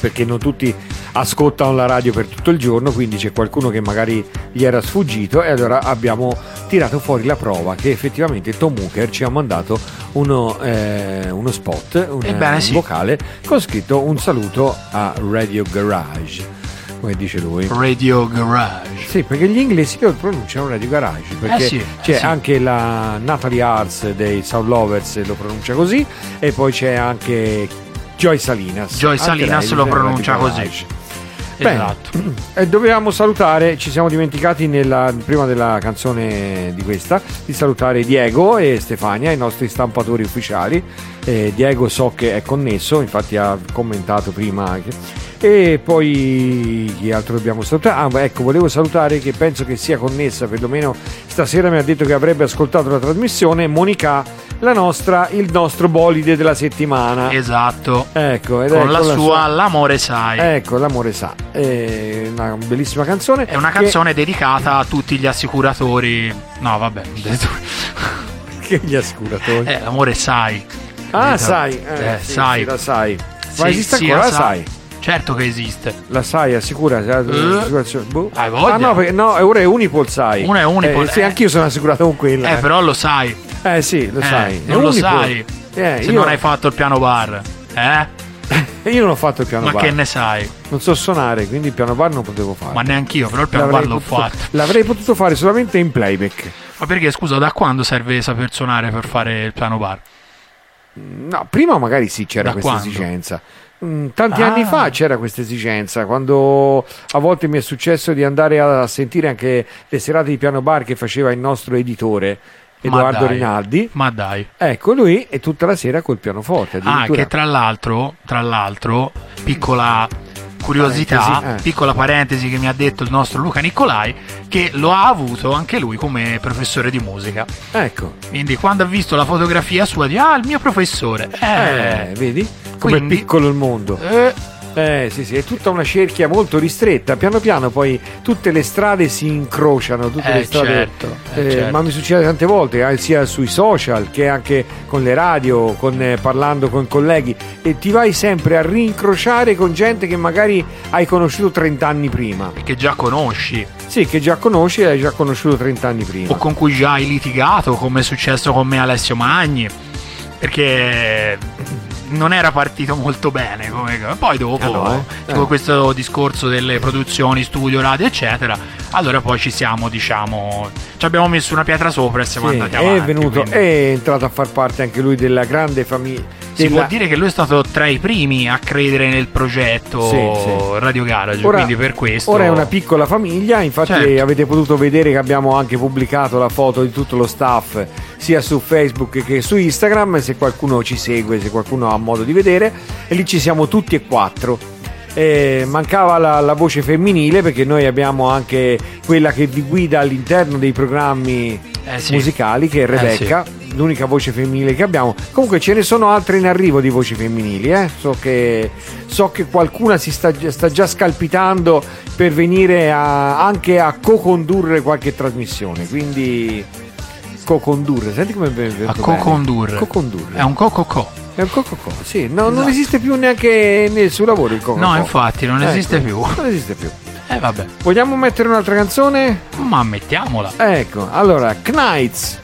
Perché non tutti ascoltano la radio per tutto il giorno, quindi c'è qualcuno che magari gli era sfuggito e allora abbiamo tirato fuori la prova che effettivamente Tom Hooker ci ha mandato uno, eh, uno spot, un, Ebbene un sì. vocale con scritto un saluto a Radio Garage, come dice lui. Radio Garage. Sì, perché gli inglesi lo pronunciano Radio Garage, perché Eh sì, c'è eh sì. anche la Natalie Arts dei Sound Lovers lo pronuncia così e poi c'è anche Joy Salinas. Joy Salinas lo pronuncia così. Garage. Bene. Esatto. E dovevamo salutare, ci siamo dimenticati nella- prima della canzone di questa, di salutare Diego e Stefania, i nostri stampatori ufficiali. Eh, Diego so che è connesso, infatti ha commentato prima anche. E poi chi altro dobbiamo salutare? Ah, ecco, volevo salutare che penso che sia connessa, perlomeno stasera mi ha detto che avrebbe ascoltato la trasmissione, Monica, la nostra, il nostro bolide della settimana. Esatto. Ecco, ed Con è la sua L'amore sai. Ecco, l'amore sa. È una bellissima canzone. È una che- canzone dedicata a tutti gli assicuratori. No, vabbè. Che gli assicuratori. Eh, l'amore sai. ah, sai. Eh, Eh, sì, sai. sì, la sai. Ma Sì, esiste sì, ancora la sa- sai? Certo che esiste. La sai, assicura. l'assicurazione. Boh. hai voglia? Ah, no, perché, no, ora è Unipol sai. Una è Unipol, Eh, sì, eh. anch'io sono assicurato con quella. Eh, però lo sai. Eh, sì, lo Eh, sai. È Non lo Unipol. sai. Eh, Se io, non hai fatto il piano bar. Eh? io non ho fatto il piano Ma bar. che ne sai? Non so suonare, quindi il piano bar non potevo fare. Ma neanch'io, però il piano L'avrei bar l'ho potuto- fatto. L'avrei potuto fare solamente in playback. Ma perché, scusa, da quando serve saper suonare per fare il piano bar? No, prima magari sì c'era Da questa quando? esigenza. Mm, tanti Ah. anni fa c'era questa esigenza, quando a volte mi è successo di andare a sentire anche le serate di piano bar che faceva il nostro editore Ma Edoardo dai. Rinaldi. Ma dai. Ecco, lui è tutta la sera col pianoforte. Ah, che tra l'altro, tra l'altro, piccola curiosità, Parentesi, eh. piccola parentesi che mi ha detto il nostro Luca Nicolai, che lo ha avuto anche lui come professore di musica. Ecco, Quindi quando ha visto la fotografia sua di ah, il mio professore. eh, Eh, vedi? Come Quindi- piccolo il mondo. eh, Eh sì, sì, è tutta una cerchia molto ristretta. Piano piano poi tutte le strade si incrociano, tutte Eh, le strade. certo, eh, eh, certo. Ma mi succede tante volte, eh, sia sui social che anche con le radio, con, eh, parlando con colleghi, e ti vai sempre a rincrociare con gente che magari hai conosciuto 30 anni prima. che già conosci Sì, che già conosci e hai già conosciuto 30 anni prima. o con cui già hai litigato, come è successo con me Alessio Magni, perché non era partito molto bene. Come... Poi dopo, Ah, no, eh? dopo Eh. questo discorso delle produzioni, studio, radio, eccetera, allora poi ci siamo, diciamo, ci abbiamo messo una pietra sopra e siamo Sì, andati avanti. è venuto, quindi è entrato a far parte anche lui della grande famiglia. Si può dire che lui è stato tra i primi a credere nel progetto Sì, sì. Radio Garage, Ora- quindi per questo... Ora è una piccola famiglia, infatti Certo. avete potuto vedere che abbiamo anche pubblicato la foto di tutto lo staff sia su Facebook che su Instagram, se qualcuno ci segue, se qualcuno ha modo di vedere, e lì ci siamo tutti e quattro. Eh, mancava la, la voce femminile perché noi abbiamo anche quella che vi guida all'interno dei programmi Eh sì. musicali che è Rebecca, l'unica voce femminile che abbiamo. Comunque ce ne sono altre in arrivo di voci femminili, eh? so, che, so che qualcuna si sta, sta già scalpitando per venire a- anche a co-condurre qualche trasmissione, quindi co-condurre, senti come è venuto A co-condurre. Co-condurre. È un co-co-co. È un co-co-co, sì, no, non Esatto. esiste più neanche nel suo lavoro il co-co-co. No, infatti, non Ecco, esiste più. Non esiste più. Eh vabbè, Vogliamo mettere un'altra canzone? ma mettiamola. Ecco, allora, Knights.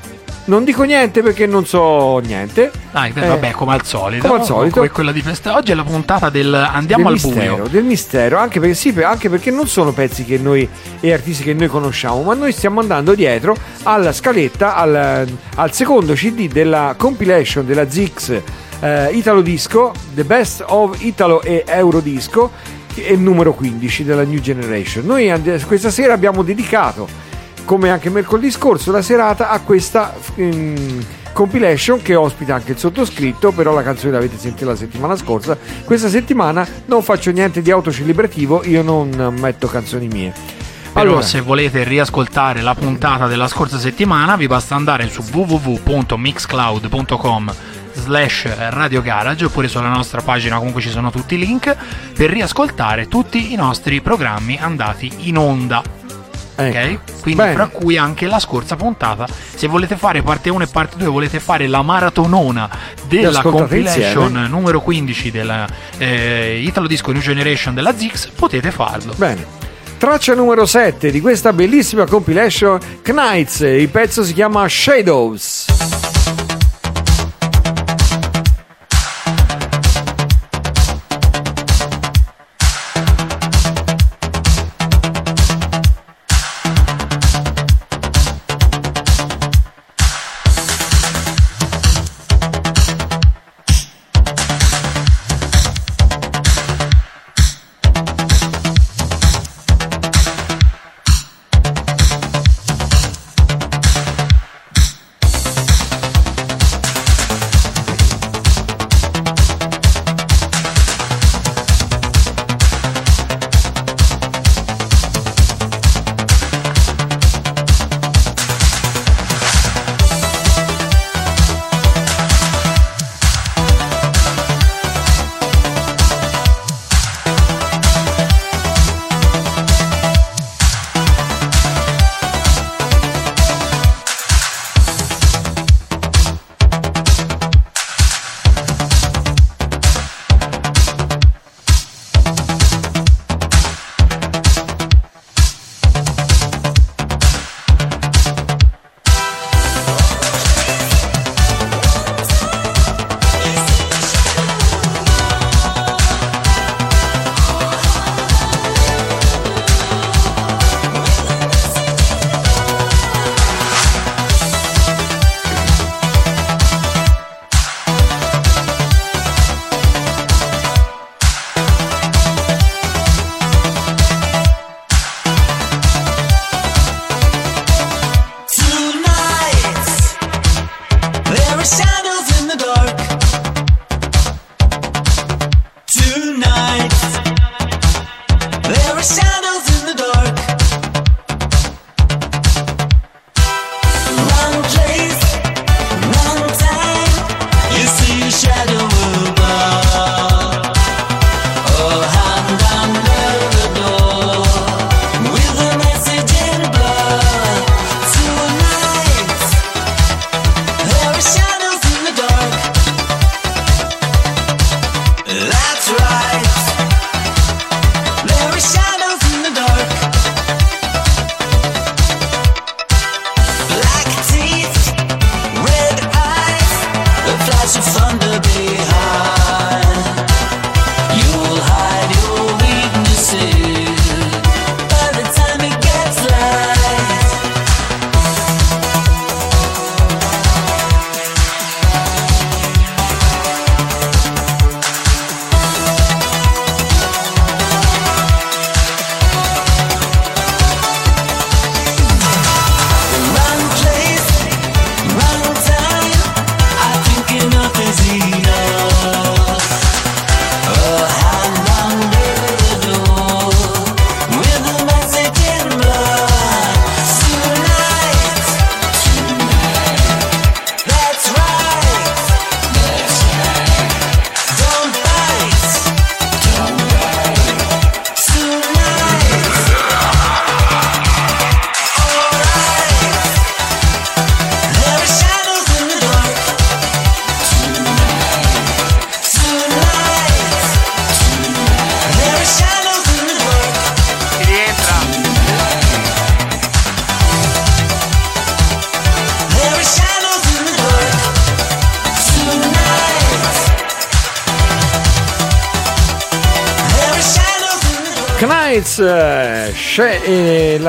Non dico niente perché non so niente. Eh, vabbè, come al solito. come al solito. Come quella di festa. Oggi è la puntata del andiamo del al mistero, buio. del mistero, anche perché, sì, anche perché non sono pezzi che noi e artisti che noi conosciamo, ma noi stiamo andando dietro alla scaletta, al, al secondo CD della compilation della Zix eh, Italo Disco, The Best of Italo e Eurodisco, è il numero 15 della New Generation. Noi questa sera abbiamo dedicato, come anche mercoledì scorso, la serata a questa mm, compilation che ospita anche il sottoscritto, però la canzone l'avete sentita la settimana scorsa. Questa settimana non faccio niente di autocelebrativo, io non metto canzoni mie. Però Allora, se volete riascoltare la puntata della scorsa settimana vi basta andare su www.mixcloud.com slash Radio Garage oppure sulla nostra pagina comunque ci sono tutti i link per riascoltare tutti i nostri programmi andati in onda. Ecco. Ok? Quindi Bene. fra cui anche la scorsa puntata. Se volete fare parte 1 e parte 2, volete fare la maratonona della compilation insieme. numero 15 della eh, Italo Disco New Generation della Zix, potete farlo. Bene. Traccia numero 7 di questa bellissima compilation Knights, il pezzo si chiama Shadows.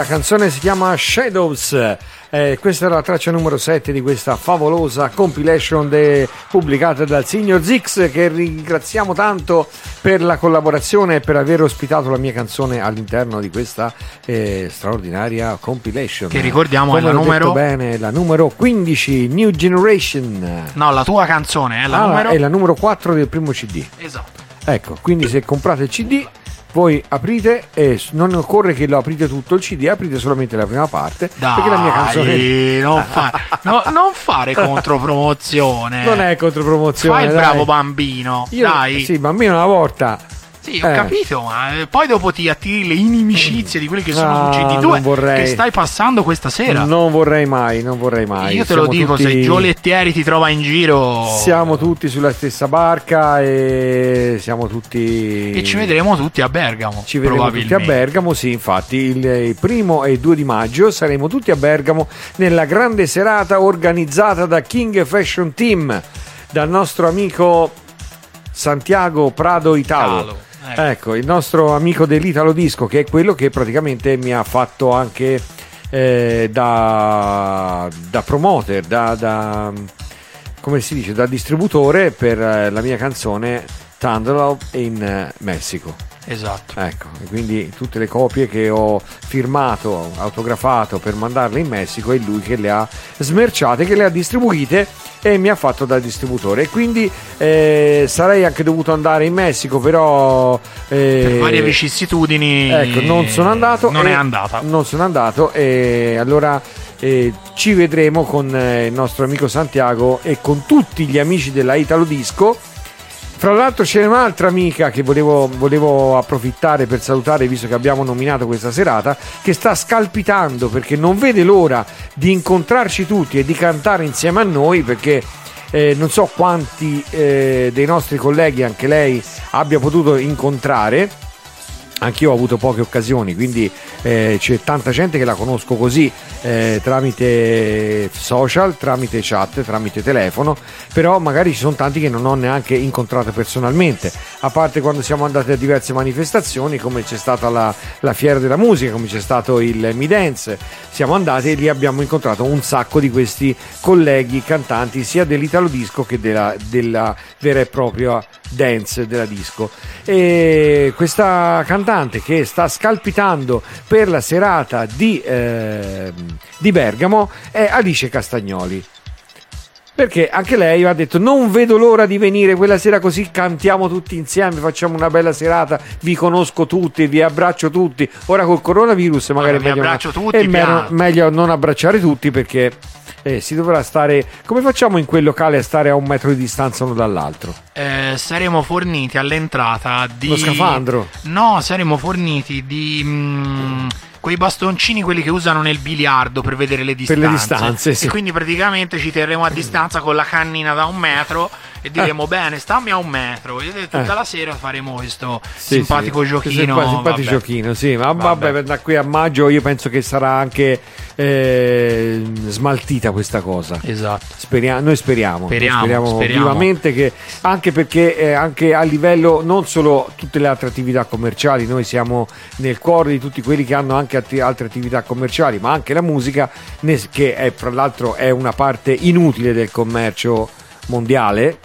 Canzone si chiama Shadows. Eh, questa era la traccia numero 7 di questa favolosa compilation de- pubblicata dal signor Zix che ringraziamo tanto per la collaborazione e per aver ospitato la mia canzone all'interno di questa eh, straordinaria compilation. Che ricordiamo Come è la numero- bene, la numero 15, New Generation. No, la tua canzone è la Ah, numero. è la numero 4 del primo CD. Esatto. Ecco, quindi se comprate il CD voi aprite e non occorre che lo aprite tutto il CD, aprite solamente la prima parte, Dai, perché la mia canzone non, fa- no, non fare contropromozione. non è contropromozione. Fai il bravo bambino. Io, Dai. Sì, bambino una volta. Sì, ho Eh. capito, ma eh, poi dopo ti attiri le inimicizie di quelli che sono Ah, su non CD2 vorrei. che stai passando questa sera. Non vorrei mai, non vorrei mai. Io te lo Siamo dico, tutti- se Gio Lettieri ti trova in giro Siamo tutti sulla stessa barca e siamo tutti. e ci vedremo tutti a Bergamo. Ci vedremo tutti a. Bergamo, sì, infatti il, il primo e il 2 di maggio saremo tutti a Bergamo nella grande serata organizzata da King Fashion Team, dal nostro amico Santiago Prado Italo. Italo, ecco. Ecco, il nostro amico dell'Italo Disco, che è quello che praticamente mi ha fatto anche eh, da, da promoter, da, da- come si dice, da distributore per eh, la mia canzone Thunderlove in eh, Messico. Esatto. Ecco, quindi tutte le copie che ho firmato, autografato per mandarle in Messico è lui che le ha smerciate, che le ha distribuite e mi ha fatto da distributore. E quindi eh, sarei anche dovuto andare in Messico, però... eh, Per varie vicissitudini Ecco, non sono andato. Non è andata. Non sono andato e allora eh, ci vedremo con eh, il nostro amico Santiago e con tutti gli amici della Italo Disco. Fra l'altro c'è un'altra amica che volevo, volevo approfittare per salutare, visto che abbiamo nominato questa serata, che sta scalpitando perché non vede l'ora di incontrarci tutti e di cantare insieme a noi perché eh, non so quanti eh, dei nostri colleghi, anche lei, abbia potuto incontrare. Anch'io ho avuto poche occasioni, quindi eh, c'è tanta gente che la conosco così eh, tramite social, tramite chat, tramite telefono, però magari ci sono tanti che non ho neanche incontrato personalmente, a parte quando siamo andati a diverse manifestazioni, come c'è stata la, la Fiera della Musica, come c'è stato il Mi Dance, siamo andati e lì abbiamo incontrato un sacco di questi colleghi cantanti sia dell'Italo Disco che della, della vera e propria dance della disco. E questa cantante che sta scalpitando per la serata di, ehm, di Bergamo è Alice Castagnoli. Perché anche lei ha detto non vedo l'ora di venire quella sera così cantiamo tutti insieme facciamo una bella serata vi conosco tutti vi abbraccio tutti. Ora col coronavirus magari vi è meglio, tutti, è meglio non abbracciare tutti perché eh, si dovrà stare come facciamo in quel locale a stare a un metro di distanza uno dall'altro Eh, saremo forniti all'entrata di. Lo scafandro. No, saremo forniti di. mm, quei bastoncini quelli che usano nel biliardo per vedere le Per distanze. le distanze, sì. E quindi praticamente ci terremo a distanza con la cannina da un metro e diremo bene, stammi a un metro. E tutta Eh. la sera faremo questo Sì, simpatico sì. giochino. Simpa- simpatico giochino, sì, ma vabbè. Vabbè. da qui a maggio io penso che sarà anche eh, smaltita questa cosa. Esatto. Speria- noi speriamo, Speriamo, speriamo, speriamo. vivamente che anche perché eh, anche a livello non solo tutte le altre attività commerciali, noi siamo nel cuore di tutti quelli che hanno anche atti- altre attività commerciali, ma anche la musica che è, fra l'altro è una parte inutile del commercio mondiale,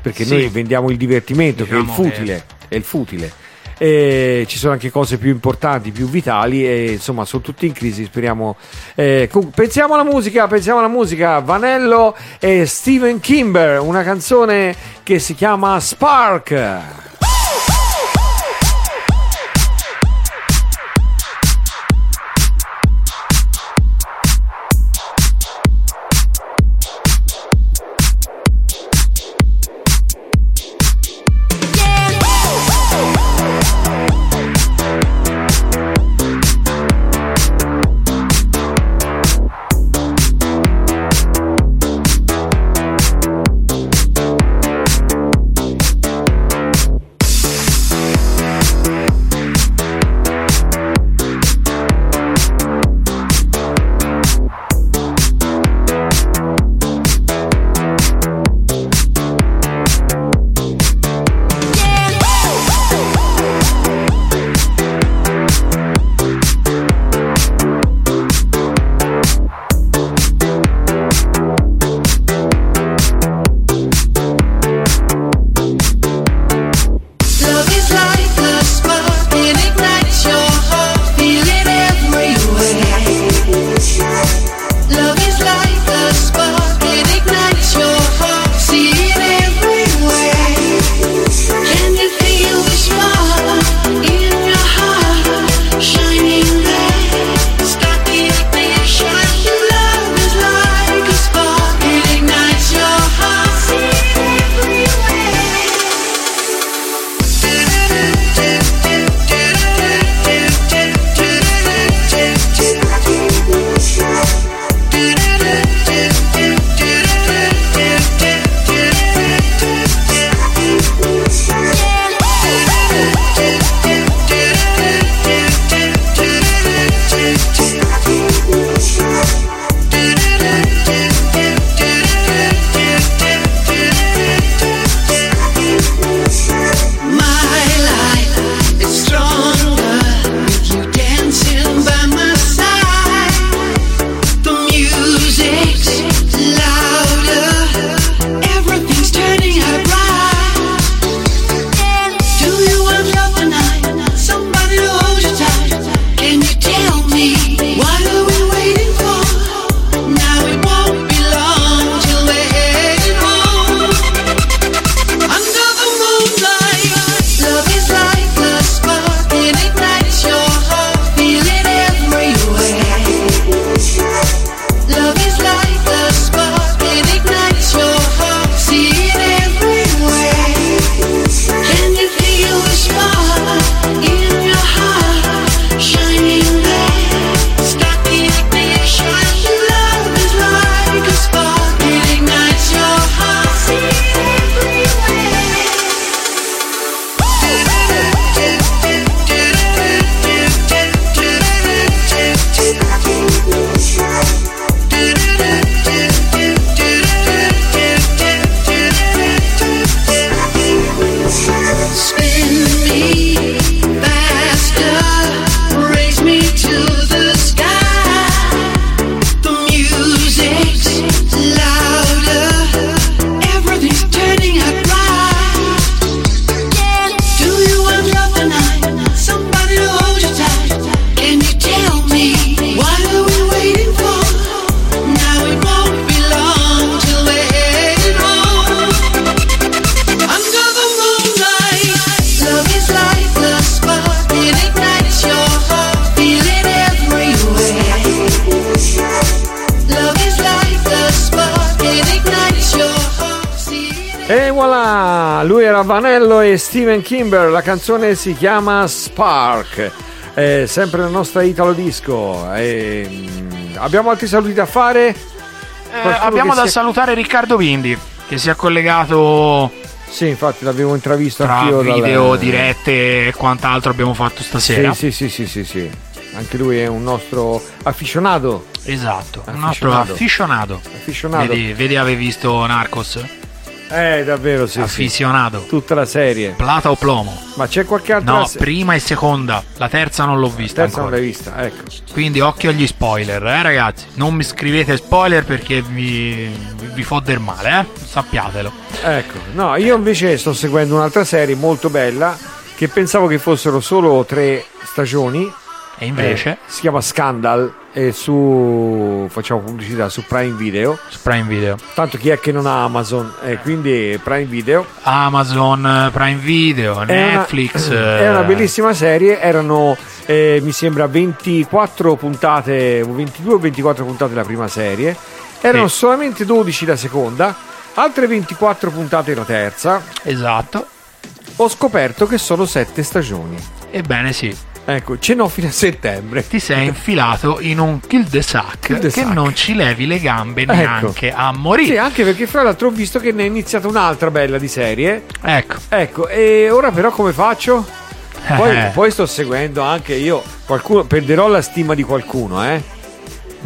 perché Sì. noi vendiamo il divertimento che è il Diciamo futile, è il futile. E ci sono anche cose più importanti, più vitali e insomma sono tutti in crisi, speriamo. eh, pensiamo alla musica, pensiamo alla musica, Vanello e Steven Kimber, una canzone che si chiama Spark. E Steven Kimber. La canzone si chiama Spark. È sempre la nostra Italo Disco. E, mm, abbiamo altri saluti da fare? Eh, abbiamo da si- salutare Riccardo Vindi che si è collegato Sì, infatti l'avevo intravisto tra anch'io. video, dirette e quant'altro abbiamo fatto stasera. Sì, sì, sì, sì, sì, sì. Anche lui è un nostro afficionato. Esatto, un nostro afficionato. Afficionado. Vedi, vedi avevi visto Narcos? Eh, davvero, sì, sì. Afficionato. Tutta la serie. Plata o plomo? Ma c'è qualche altra No, se- prima e seconda. La terza non l'ho vista terza non ancora. l'hai vista, ecco. Quindi occhio agli spoiler, eh ragazzi. Non mi scrivete spoiler perché vi, vi fo del male, eh. Sappiatelo. Ecco, no, io invece sto seguendo un'altra serie molto bella che pensavo che fossero solo tre stagioni. E invece, Eh, si chiama Scandal e su facciamo pubblicità su Prime Video. su Prime Video. Tanto chi è che non ha Amazon? E quindi Prime Video. Amazon, eh, Prime Video, È una- Netflix. È una eh, bellissima serie. Erano, eh, mi sembra, 24 puntate, o 22 o 24 puntate la prima serie. Erano Sì. solamente 12 la seconda, altre 24 puntate la terza. Esatto. Ho scoperto che sono 7 stagioni. Ebbene sì, Ecco, ce n'ho fino a settembre. ti sei infilato in un kill the sack Kill the che sack. non ci levi le gambe Ecco. neanche a Sì, morire. anche perché fra l'altro ho visto che ne è iniziata un'altra bella di serie. Ecco. Ecco, e ora però come faccio? Poi, Eh. poi sto seguendo anche io, qualcuno, perderò la stima di qualcuno, eh?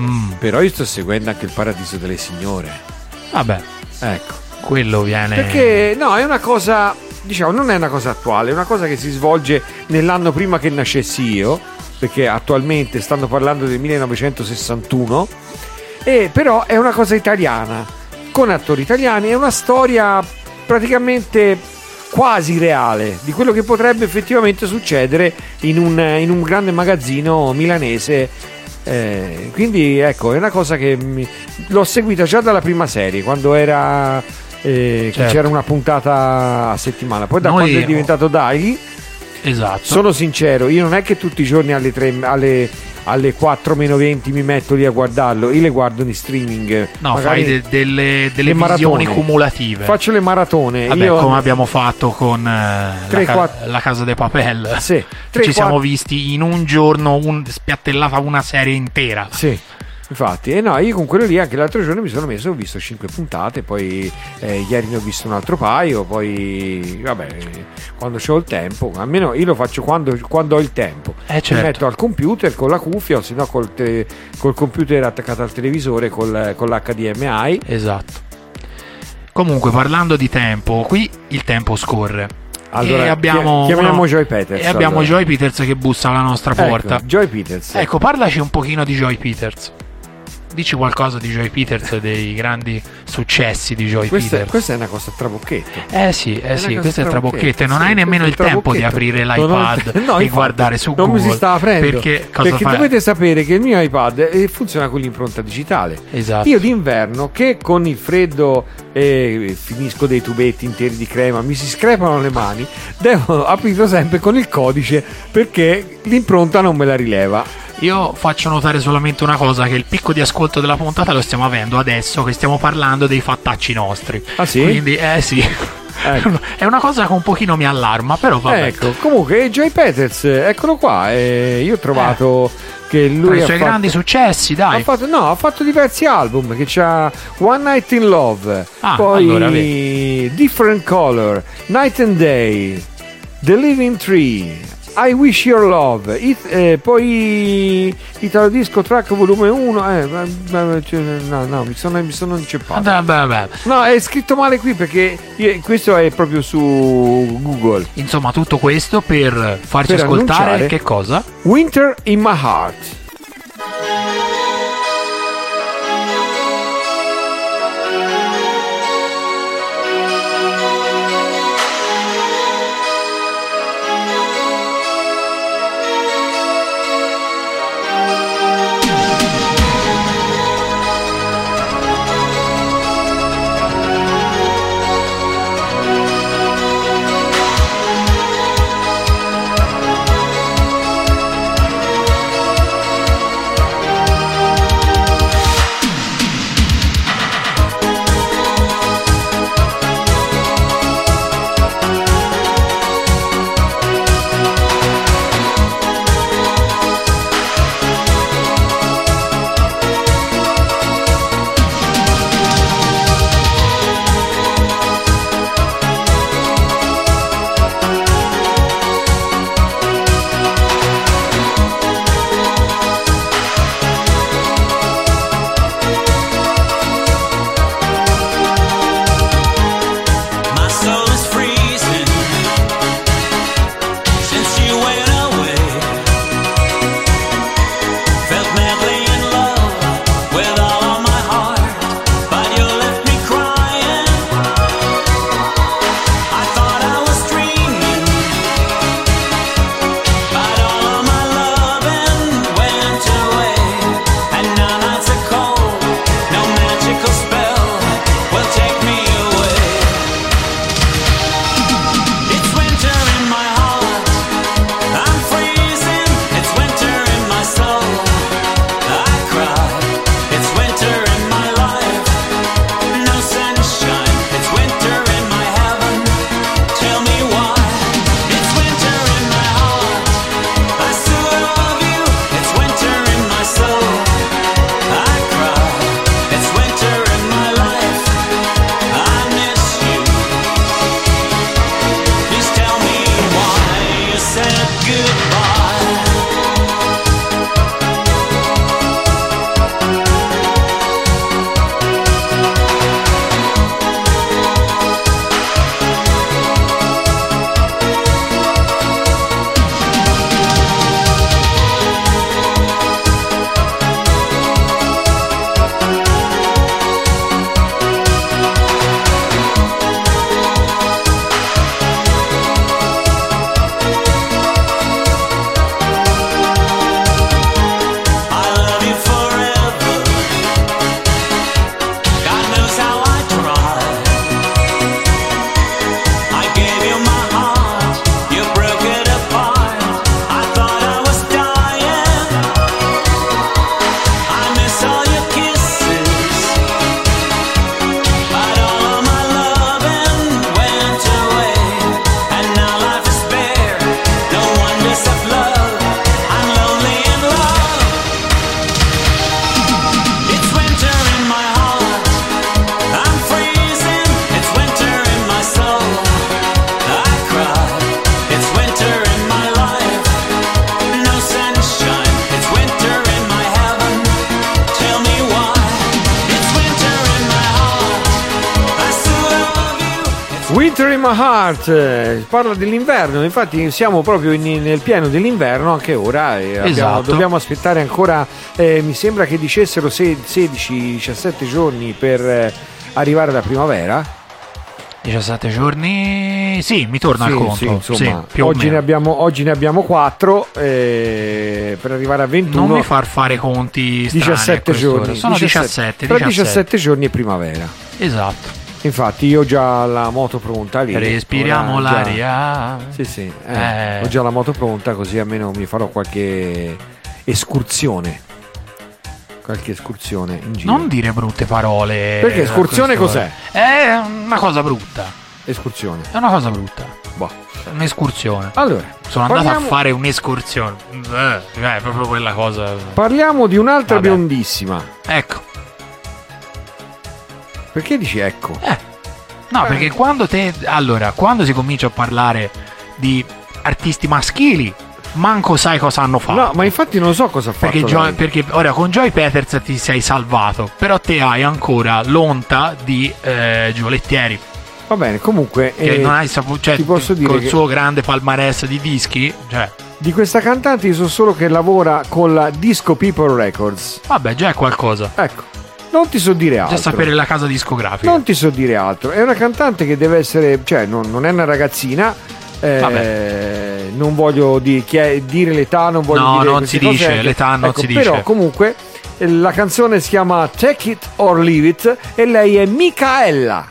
Mm, Però io sto seguendo anche il Paradiso delle Signore. vabbè, Ecco. quello viene. Perché no, è una cosa, diciamo, non è una cosa attuale, è una cosa che si svolge nell'anno prima che nascessi io, perché attualmente stanno parlando del 1961, e però è una cosa italiana, con attori italiani, è una storia praticamente quasi reale di quello che potrebbe effettivamente succedere in un, in un grande magazzino milanese. Eh, quindi ecco, è una cosa che mi- l'ho seguita già dalla prima serie, quando era eh, che Certo. c'era una puntata a settimana. Poi da Noi- quando è diventato Daily, Esatto. sono sincero, io non è che tutti i giorni alle, 3, alle, alle 4 meno 20 mi metto lì a guardarlo, io le guardo in streaming. no, fai de- delle, delle le visioni maratone. cumulative. faccio le maratone. Vabbè, io, come abbiamo fatto con eh, Tre, la, ca- quattro- la Casa de Papel. Sì, Ci tre, siamo quattro- visti in un giorno un, spiattellata una serie intera. Sì, infatti, e no, io con quello lì anche l'altro giorno mi sono messo, ho visto 5 puntate, poi eh, ieri ne ho visto un altro paio, poi vabbè, quando ho il tempo, almeno io lo faccio quando, quando ho il tempo. Eh, Mi certo. metto al computer con la cuffia o se no col, te- col computer attaccato al televisore col, con l'HDMI. Esatto. Comunque, parlando di tempo, qui il tempo scorre. Allora, e abbiamo, chi- chiamiamo uno- Joy Peters, E abbiamo allora. Joy Peters che bussa alla nostra porta. Ecco, Joy Peters. Ecco, parlaci un pochino di Joy Peters. Dici qualcosa di Joy Peters e dei grandi successi di Joy questa, Peters. questa è una cosa trabocchetto. Eh sì, eh sì, questo è trabocchetto e non sì, hai nemmeno il tempo di aprire Non l'iPad no, e guardare su non Google. mi si sta aprendo Perché perché dovete sapere che il mio iPad eh, funziona con l'impronta digitale Esatto. io d'inverno che con il freddo eh, finisco dei tubetti interi di crema mi si screpano le mani devo aprirlo sempre con il codice perché l'impronta non me la rileva Io faccio notare solamente una cosa: che il picco di ascolto della puntata lo stiamo avendo adesso che stiamo parlando dei fattacci nostri. Ah, sì? Quindi, eh sì. Ecco. È una cosa che un pochino mi allarma, però vabbè. ecco comunque Joy Peters eccolo qua eh, io ho trovato che lui Tra i ha suoi fatto- grandi successi, dai. Ha fatto, no, ha fatto diversi album che c'ha One Night in Love, Ah, poi allora, Different Color, Night and Day, The Living Tree, I Wish Your Love, It- eh, poi Italo Disco Track volume 1, eh, cioè, no, no, mi sono, mi sono inceppato. No, è scritto male qui perché io- questo è proprio su Google. Insomma, tutto questo per farci Per ascoltare che cosa? Winter in My Heart. Winter in my heart eh, parla dell'inverno, infatti siamo proprio in- nel pieno dell'inverno anche ora e abbiamo- Esatto. dobbiamo aspettare ancora, eh, mi sembra che dicessero se- 16-17 giorni per eh, arrivare alla primavera. 17 giorni. Sì, mi torna Sì, al conto. sì, insomma, Sì, oggi, ne abbiamo, oggi ne abbiamo 4 per arrivare a 21. Non mi far fare conti strani a 17 quest'ora. giorni. Sono 17. Tra 17. 17 giorni è primavera. Esatto. Infatti io ho già la moto pronta lì. Respiriamo Ora già- l'aria. Sì, sì, eh, Eh. ho già la moto pronta così almeno mi farò qualche escursione. Qualche escursione in giro. Non dire brutte parole. Perché a escursione quest'ora. È una cosa brutta. Escursione. È una cosa brutta. Boh. Un'escursione. Allora, Sono andato parliamo, a fare un'escursione. Eh, è proprio quella cosa. parliamo di un'altra Vabbè. biondissima. Ecco. Perché dici ecco? No, Eh. perché quando te. Allora, quando si comincia a parlare di artisti maschili, manco sai cosa hanno fatto. No, ma infatti non so cosa ha fatto. Perché, Joy- perché ora con Joy Peters ti sei salvato, però te hai ancora l'onta di eh, Giolettieri, Va bene, comunque che eh, non hai saputo, cioè, ti posso dire col che- suo grande palmarès di dischi, cioè, di questa cantante io so solo che lavora con la Disco People Records. vabbè, già è qualcosa. Ecco, non ti so dire altro. Già sapere la casa discografica. Non ti so dire altro. È una cantante che deve essere, cioè, non, non è una ragazzina. eh, non voglio di- chi è- dire l'età, non voglio No, dire non si cose, dice, ecco. l'età non Ecco, si Però dice. comunque eh, la canzone si chiama Take It or Leave It e lei è Micaela.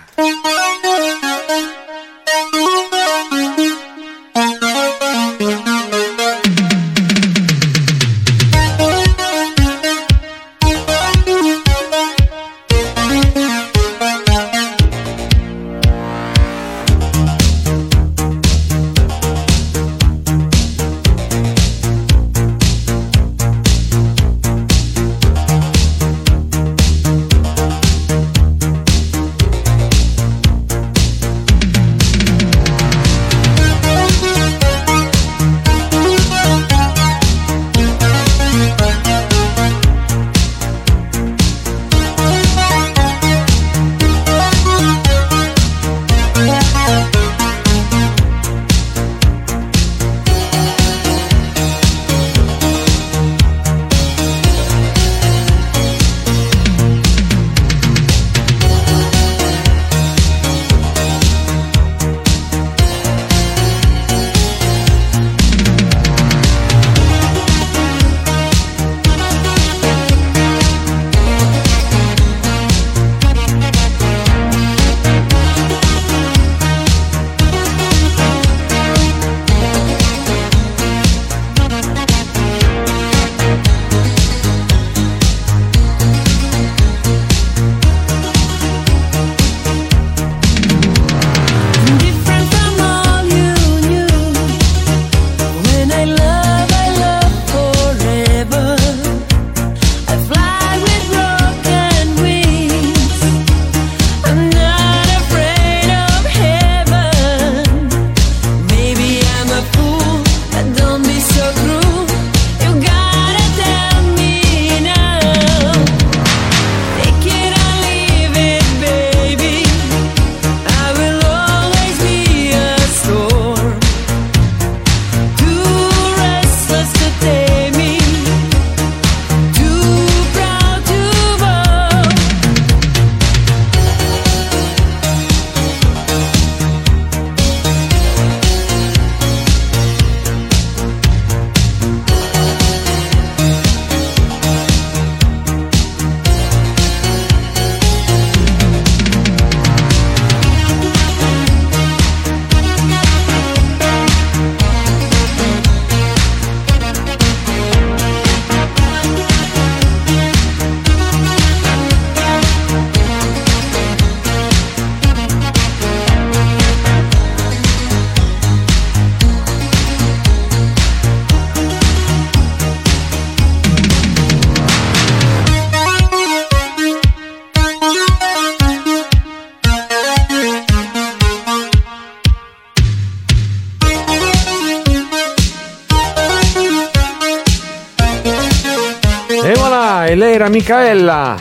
Era Micaela.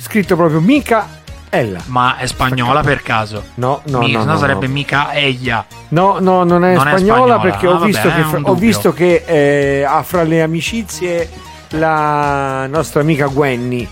Scritto proprio Mica Ella. Ma è spagnola per caso? No, no, Mica, no, no, sarebbe no. mica ella. No, no, non è Non è spagnola spagnola. perché Ah, ho vabbè, visto che, ho visto che eh, ha fra le amicizie la nostra amica Gwenny.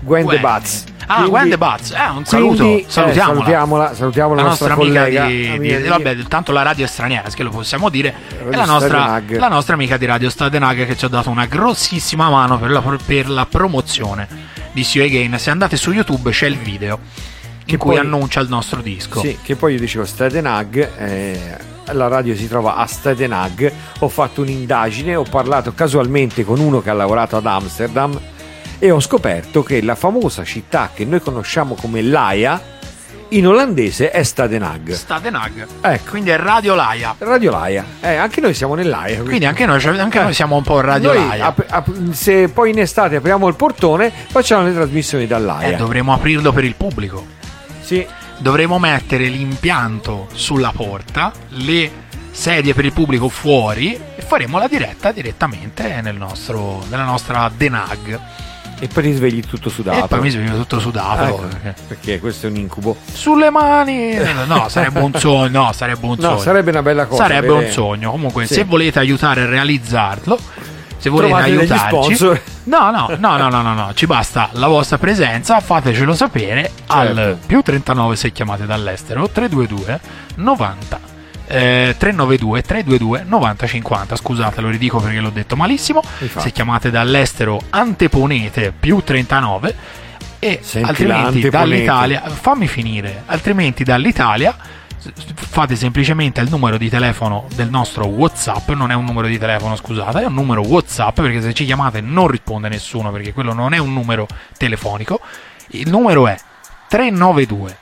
Gwen Gwen. De Baz. Ah, Quindi- Gwen De Baz. Eh, un saluto. quindi, eh, salutiamola. salutiamola, salutiamo la, la nostra, amica collega. di, amica di- di- vabbè, tanto la radio è straniera, che lo possiamo dire. Radio È la nostra, la nostra amica di Radio Stadenag che ci ha dato una grossissima mano per la, per la promozione di See You Again. Se andate su YouTube c'è il video in Che cui poi- annuncia il nostro disco. Sì, che poi io dicevo Stadenag, eh, la radio si trova a Stadenag, ho fatto un'indagine, ho parlato casualmente con uno che ha lavorato ad Amsterdam e ho scoperto che la famosa città che noi conosciamo come Laia in olandese è Stadenag. Stadenag. Ecco. Quindi è Radio Laia. Radio Laia, eh, anche noi siamo nell'Aia. Quindi anche noi, cioè, anche Eh. noi siamo un po' Radio Noi, Laia. ap- ap- se poi in estate apriamo il portone, facciamo le trasmissioni Eh, dall'Aia. dovremo aprirlo per il pubblico. sì, dovremo mettere l'impianto sulla porta, le sedie per il pubblico fuori e faremo la diretta direttamente nel nostro, nella nostra Denag. E poi ti svegli tutto sudato. E poi mi sveglio tutto sudato. Ecco, perché- perché questo è un incubo. Sulle mani! No, sarebbe un sogno. No, sarebbe un No, sogno. sarebbe una bella cosa. Sarebbe un sogno. Comunque, Sì. se volete aiutare a realizzarlo, se volete Trovate aiutarci, no, no, no, no, no, no, no, ci basta la vostra presenza. Fatecelo sapere al Certo. più 39 se chiamate dall'estero 322 90. Eh, 392 322 9050 scusate lo ridico perché l'ho detto malissimo. Infatti. se chiamate dall'estero anteponete più 39 e Senti altrimenti dall'Italia fammi finire altrimenti dall'Italia fate semplicemente il numero di telefono del nostro whatsapp non è un numero di telefono scusate è un numero whatsapp perché se ci chiamate non risponde nessuno perché quello non è un numero telefonico. Il numero è 392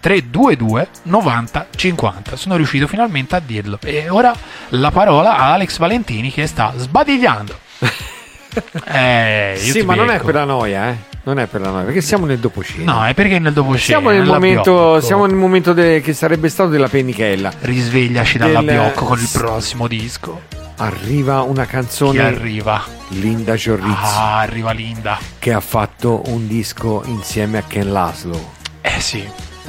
322 90 50 sono riuscito finalmente a dirlo e ora la parola a Alex Valentini che sta sbadigliando eh, io Sì, ma non è becco. per la noia, eh. Non è per la noia, perché siamo nel dopocena. no è perché nel dopo siamo nel momento, siamo nel momento de- che sarebbe stato della pennichella. risvegliaci dalla del- biocco con il prossimo disco Arriva una chi canzone arriva Linda Giorrizzi ah arriva Linda che ha fatto un disco insieme a Ken Laszlo. eh sì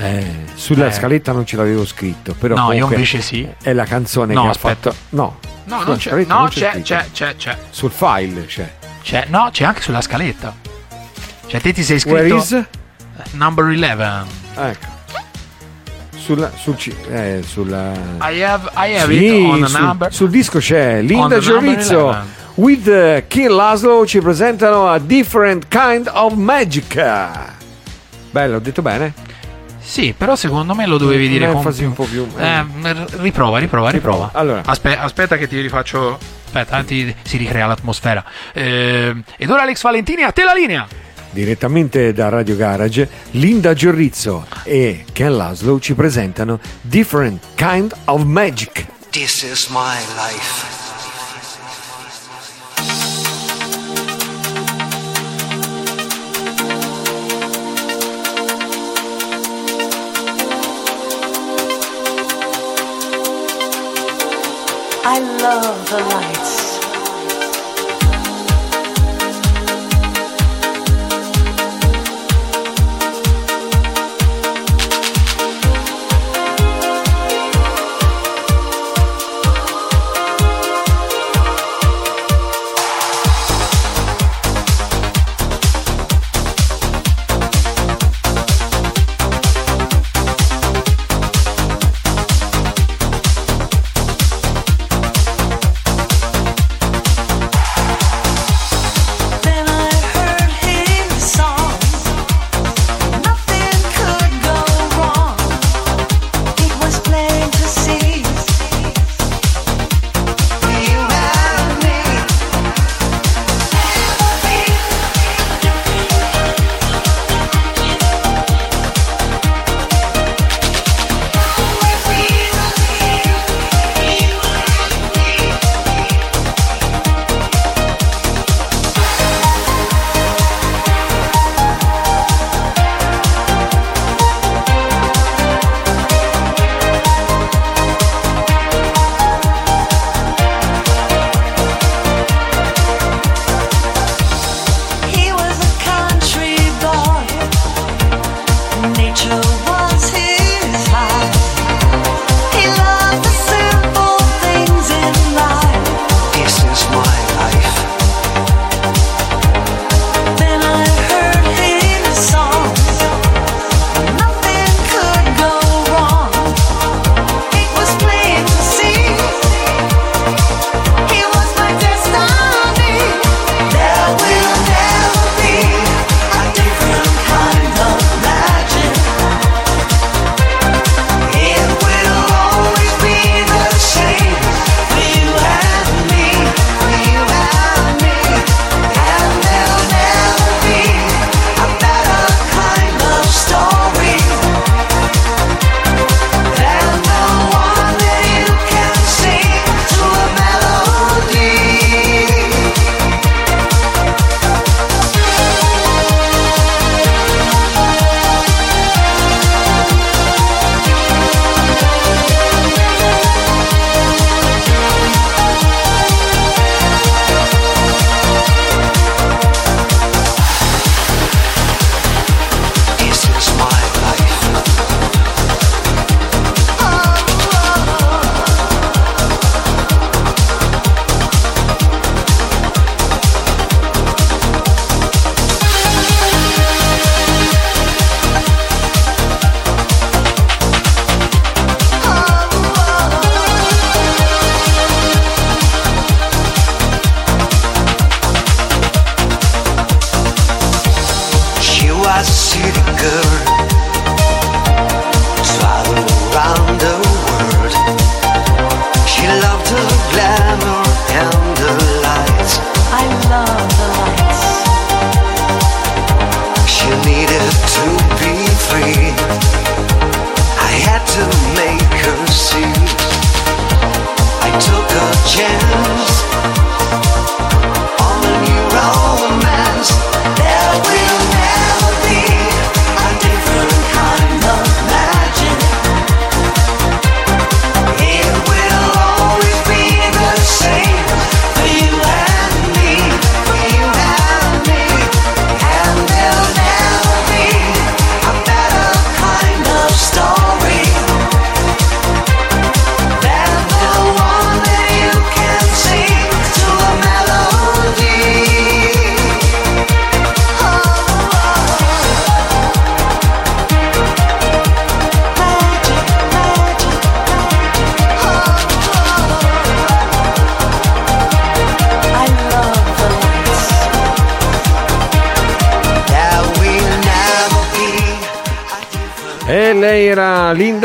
Eh, sulla Eh. scaletta non ce l'avevo scritto, però no io invece sì è la canzone No, che aspetta. ha fatto. No, no non c'è no non c'è scritto. c'è c'è c'è Sul file c'è. c'è no c'è anche sulla scaletta cioè te ti sei Where iscritto is? number 11 Ecco. Sulla, sul, eh, sulla... I have, I have Sì, it on a sul, number. sul disco c'è Linda 11. with uh, Kim Laszlo ci presentano a different kind of magic bello ho detto bene Sì, però secondo me lo dovevi dire con più. un po' più- Eh, riprova, riprova, riprova. Allora. Aspe- aspetta che ti rifaccio. Aspetta, eh, ti- si ricrea l'atmosfera. Eh, ed ora Alex Valentini, a te la linea. direttamente da Radio Garage Linda Giorrizzo e Ken Laszlo ci presentano different kind of magic This is my life. I love the lights.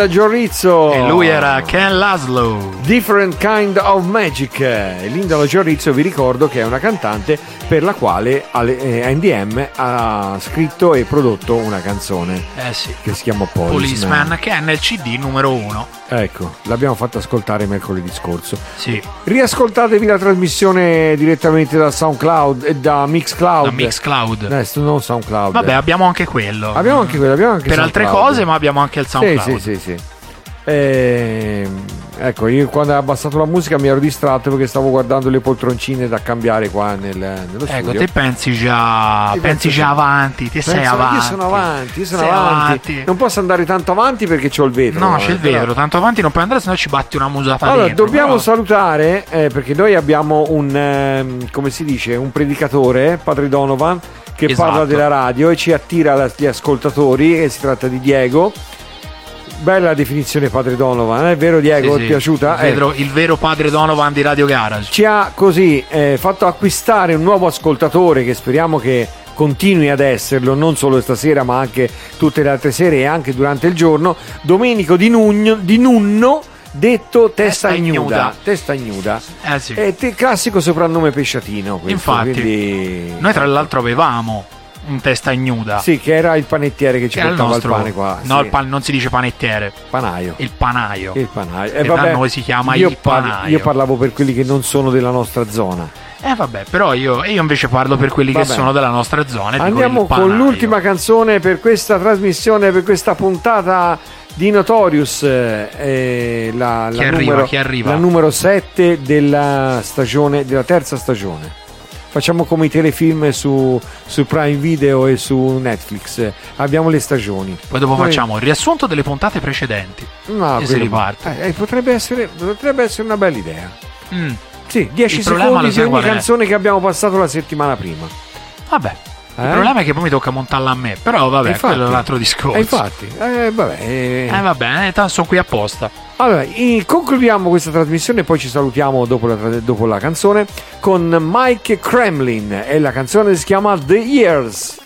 Era Giorrizzo. E lui era Ken Laszlo. Different Kind of Magic. E Linda Giorrizzo vi ricordo che è una cantante per la quale Ale- eh, NDM ha scritto e prodotto una canzone Eh sì. che si chiama Policeman. Policeman, che è nel CD numero uno. Ecco, l'abbiamo fatta ascoltare mercoledì scorso. Sì. Riascoltatevi la trasmissione direttamente da SoundCloud e da Mixcloud. Da Mixcloud. Eh, sto- non SoundCloud. Vabbè, abbiamo anche quello. abbiamo anche quello, abbiamo anche per altre SoundCloud. cose, ma abbiamo anche il Sì, SoundCloud. sì, sì, sì. Ehm, ecco, io quando ho abbassato la musica mi ero distratto perché stavo guardando le poltroncine da cambiare qua nel, nello Ecco, studio. te pensi già, pensi penso già avanti, ti sei avanti. Io sono avanti, io sono avanti. avanti. Non posso andare tanto avanti perché c'ho il vetro. No, c'è il però- vetro, tanto avanti non puoi andare, sennò ci batti una musata Allora, dentro. dobbiamo però- salutare eh, perché noi abbiamo un, ehm, come si dice, un predicatore, Padre Donovan, che Esatto. parla della radio e ci attira gli ascoltatori. E si tratta di Diego. Bella definizione, Padre Donovan, è vero, Diego? Sì, Ti sì. è piaciuta? Il, Eh, vero, il vero padre Donovan di Radio Garage. ci ha così eh, fatto acquistare un nuovo ascoltatore che speriamo che continui ad esserlo non solo stasera ma anche tutte le altre sere e anche durante il giorno Domenico Di, Nugno- di Nunno detto Testa, Testa Ignuda Ignuda. Testa Ignuda Eh sì. è te- classico soprannome pesciatino questo, Infatti. quindi- Noi tra l'altro avevamo un testa ignuda. sì che era il panettiere che ci che era il portava nostro... il pane qua No, sì. il pan- non si dice panettiere, panaio il panaio. il panaio Che da noi si chiama io, il panaio. io parlavo per quelli che non sono della nostra zona Eh vabbè, però io, io invece parlo per quelli che Vabbè. sono della nostra zona. Andiamo con l'ultima canzone per questa trasmissione, per questa puntata di Notorious, eh, eh, la, Chi la arriva, numero, chi arriva? la numero 7 della stagione, della terza stagione. Facciamo come i telefilm su, su Prime Video e su Netflix, abbiamo le stagioni. Poi dopo Noi- facciamo il riassunto delle puntate precedenti. No, e si riparte. eh, eh, potrebbe, essere, potrebbe essere una bella idea. Mm, Sì, 10 Il problema secondi di ogni è? canzone che abbiamo passato la settimana prima. Vabbè. Eh? Il problema è che poi mi tocca montarla a me. Però vabbè, Infatti. quello è un altro discorso. Eh, infatti, eh, vabbè, eh. Eh vabbè, eh, tanto sono qui apposta. Allora, concludiamo questa trasmissione e poi ci salutiamo dopo la, dopo la canzone con Mike Kremlin e la canzone si chiama The Years.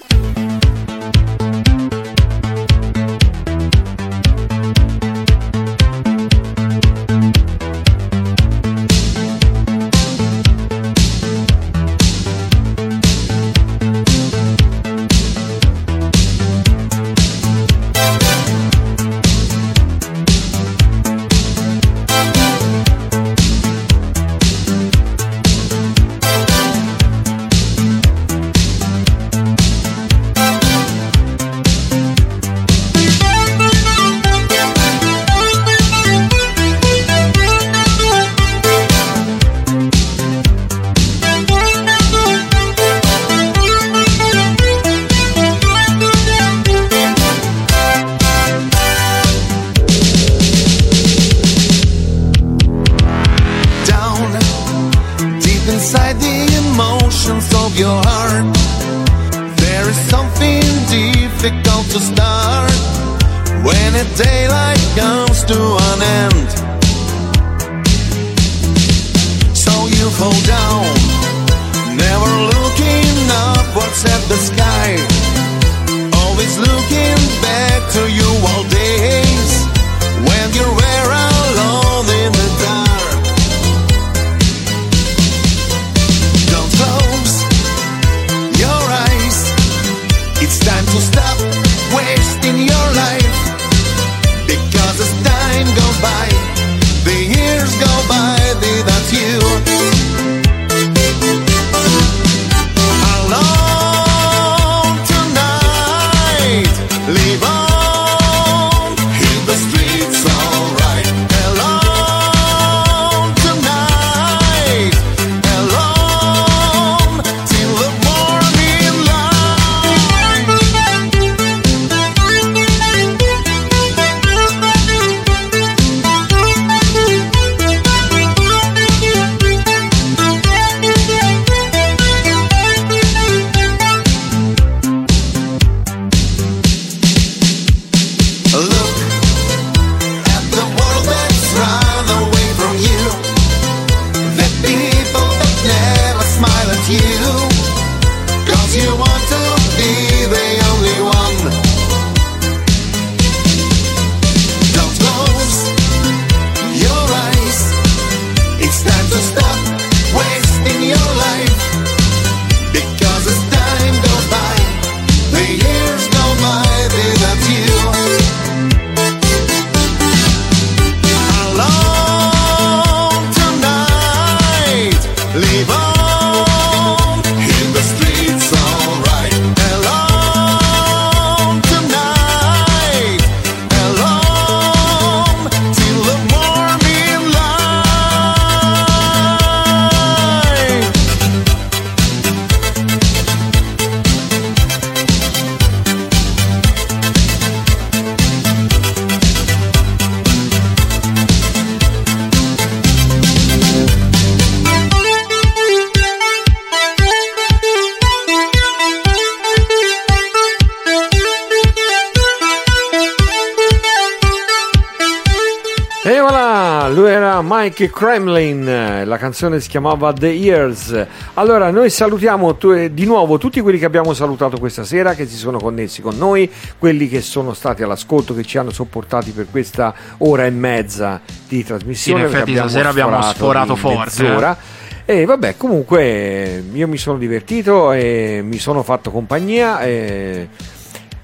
Kremlin, eh, la canzone si chiamava The Years. Allora, noi salutiamo tu- eh, di nuovo tutti quelli che abbiamo salutato questa sera, che si sono connessi con noi, quelli che sono stati all'ascolto, che ci hanno sopportati per questa ora e mezza di trasmissione. Sì, in effetti stasera abbiamo sforato forte, mezz'ora. E vabbè, comunque eh, io mi sono divertito e mi sono fatto compagnia. E...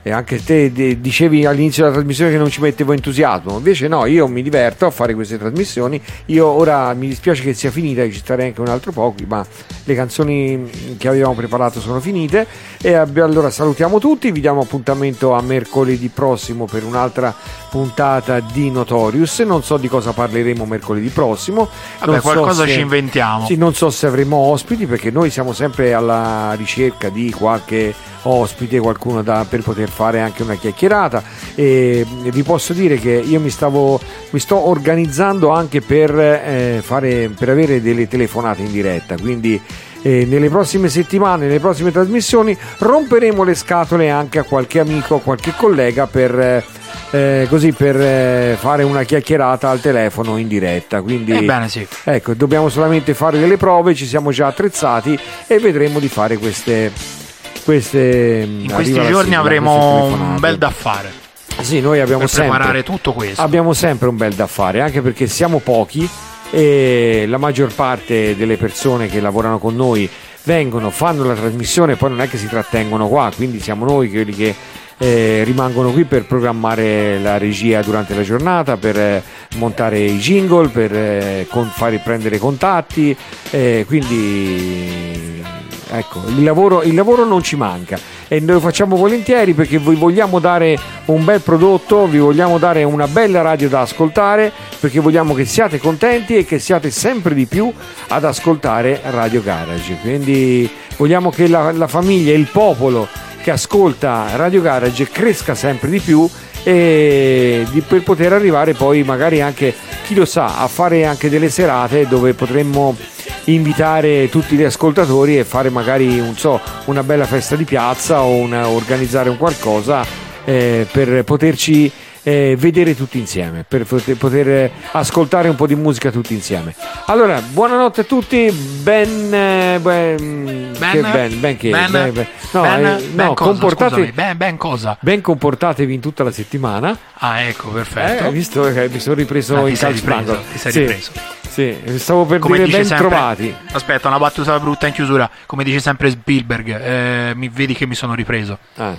E anche te dicevi all'inizio della trasmissione che non ci mettevo entusiasmo, invece no, io mi diverto a fare queste trasmissioni. Io ora mi dispiace che sia finita, ci starei anche un altro po', ma le canzoni che avevamo preparato sono finite. E allora salutiamo tutti, vi diamo appuntamento a mercoledì prossimo per un'altra puntata di Notorious. Non so di cosa parleremo mercoledì prossimo. Vabbè, Non so qualcosa se- ci inventiamo. Sì, non so se avremo ospiti perché noi siamo sempre alla ricerca di qualche ospite, qualcuno da- per poter fare anche una chiacchierata e vi posso dire che io mi stavo mi sto organizzando anche per, eh, fare, per avere delle telefonate in diretta, quindi eh, nelle prossime settimane, nelle prossime trasmissioni romperemo le scatole anche a qualche amico, a qualche collega per eh, eh, così per eh, fare una chiacchierata al telefono in diretta. Quindi Ebbene sì. Ecco, dobbiamo solamente fare delle prove, ci siamo già attrezzati e vedremo di fare queste. Queste In questi giorni avremo un bel da fare Sì, noi abbiamo per sempre, preparare tutto questo. abbiamo sempre un bel da fare, anche perché siamo pochi e la maggior parte delle persone che lavorano con noi vengono, fanno la trasmissione e poi non è che si trattengono qua, quindi siamo noi quelli che eh, rimangono qui per programmare la regia durante la giornata, per eh, montare i jingle, per eh, con- fare prendere contatti, eh, quindi ecco, il lavoro, il lavoro non ci manca e noi lo facciamo volentieri perché vi vogliamo dare un bel prodotto, vi vogliamo dare una bella radio da ascoltare perché vogliamo che siate contenti e che siate sempre di più ad ascoltare Radio Garage. Quindi vogliamo che la, la famiglia, il popolo che ascolta Radio Garage cresca sempre di più e di- per poter arrivare poi magari anche, chi lo sa, a fare anche delle serate dove potremmo invitare tutti gli ascoltatori e fare magari non so, una bella festa di piazza o una- organizzare un qualcosa eh, per poterci eh, vedere tutti insieme, per poter, eh, ascoltare un po' di musica tutti insieme. Allora, buonanotte a tutti, ben... eh, ben, Ben? che ben, ben che... Ben? ben- ben- no, Ben? eh, Ben no, cosa, comportate... scusami, ben, ben cosa? Ben comportatevi in tutta la settimana. Ah, ecco, Eh, perfetto. hai visto che mi sono ripreso Ah, in calcio ti sei Sì, ripreso. Sì, stavo per Come dire ben sempre- trovati. Aspetta, una battuta brutta in chiusura. Come dice sempre Spielberg, eh, mi vedi che mi sono ripreso. Ah.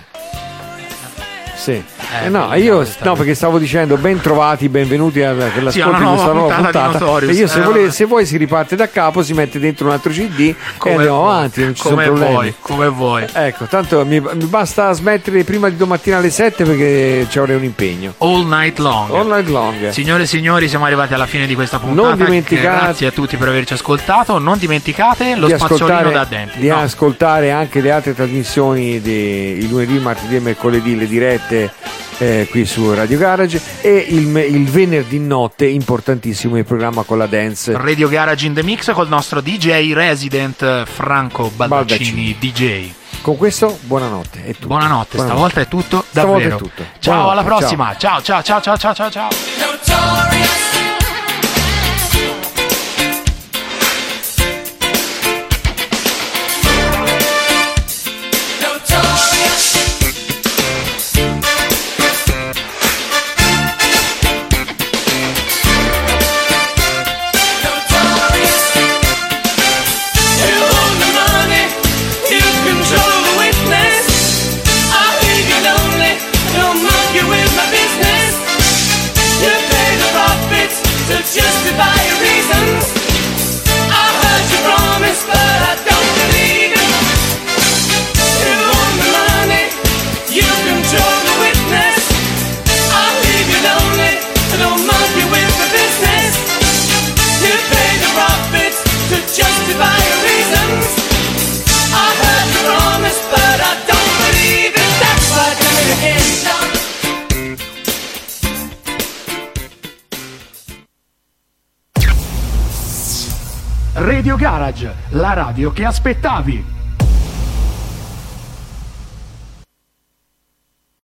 Sì. Eh, no, io no, perché stavo dicendo ben trovati, benvenuti alla, per Sì, di questa nuova puntata puntata. E io se, Eh, vabbè. se vuoi si riparte da capo, si mette dentro un altro CD Come e andiamo vuoi, avanti, non ci sono come problemi. vuoi, come vuoi. Ecco, tanto mi, mi basta smettere prima di domattina alle 7 perché ci avrei un impegno. All night long. All night long. Signore e signori, siamo arrivati alla fine di questa puntata. Non dimenticate- Grazie a tutti per averci ascoltato. Non dimenticate lo di spazzolino da denti. di No. ascoltare anche le altre trasmissioni di il lunedì, martedì e mercoledì, le dirette eh, qui su Radio Garage e il, il venerdì notte, importantissimo, il programma con la dance. Radio Garage in the Mix col nostro DJ resident eh, Franco Baldaccini, DJ. Con questo, buonanotte. È tutto. Buonanotte, stavolta è tutto Stavolta davvero. è tutto. Ciao, Buonanotte, alla prossima. Ciao, ciao, ciao, ciao, ciao, ciao, ciao. Garage, la radio che aspettavi.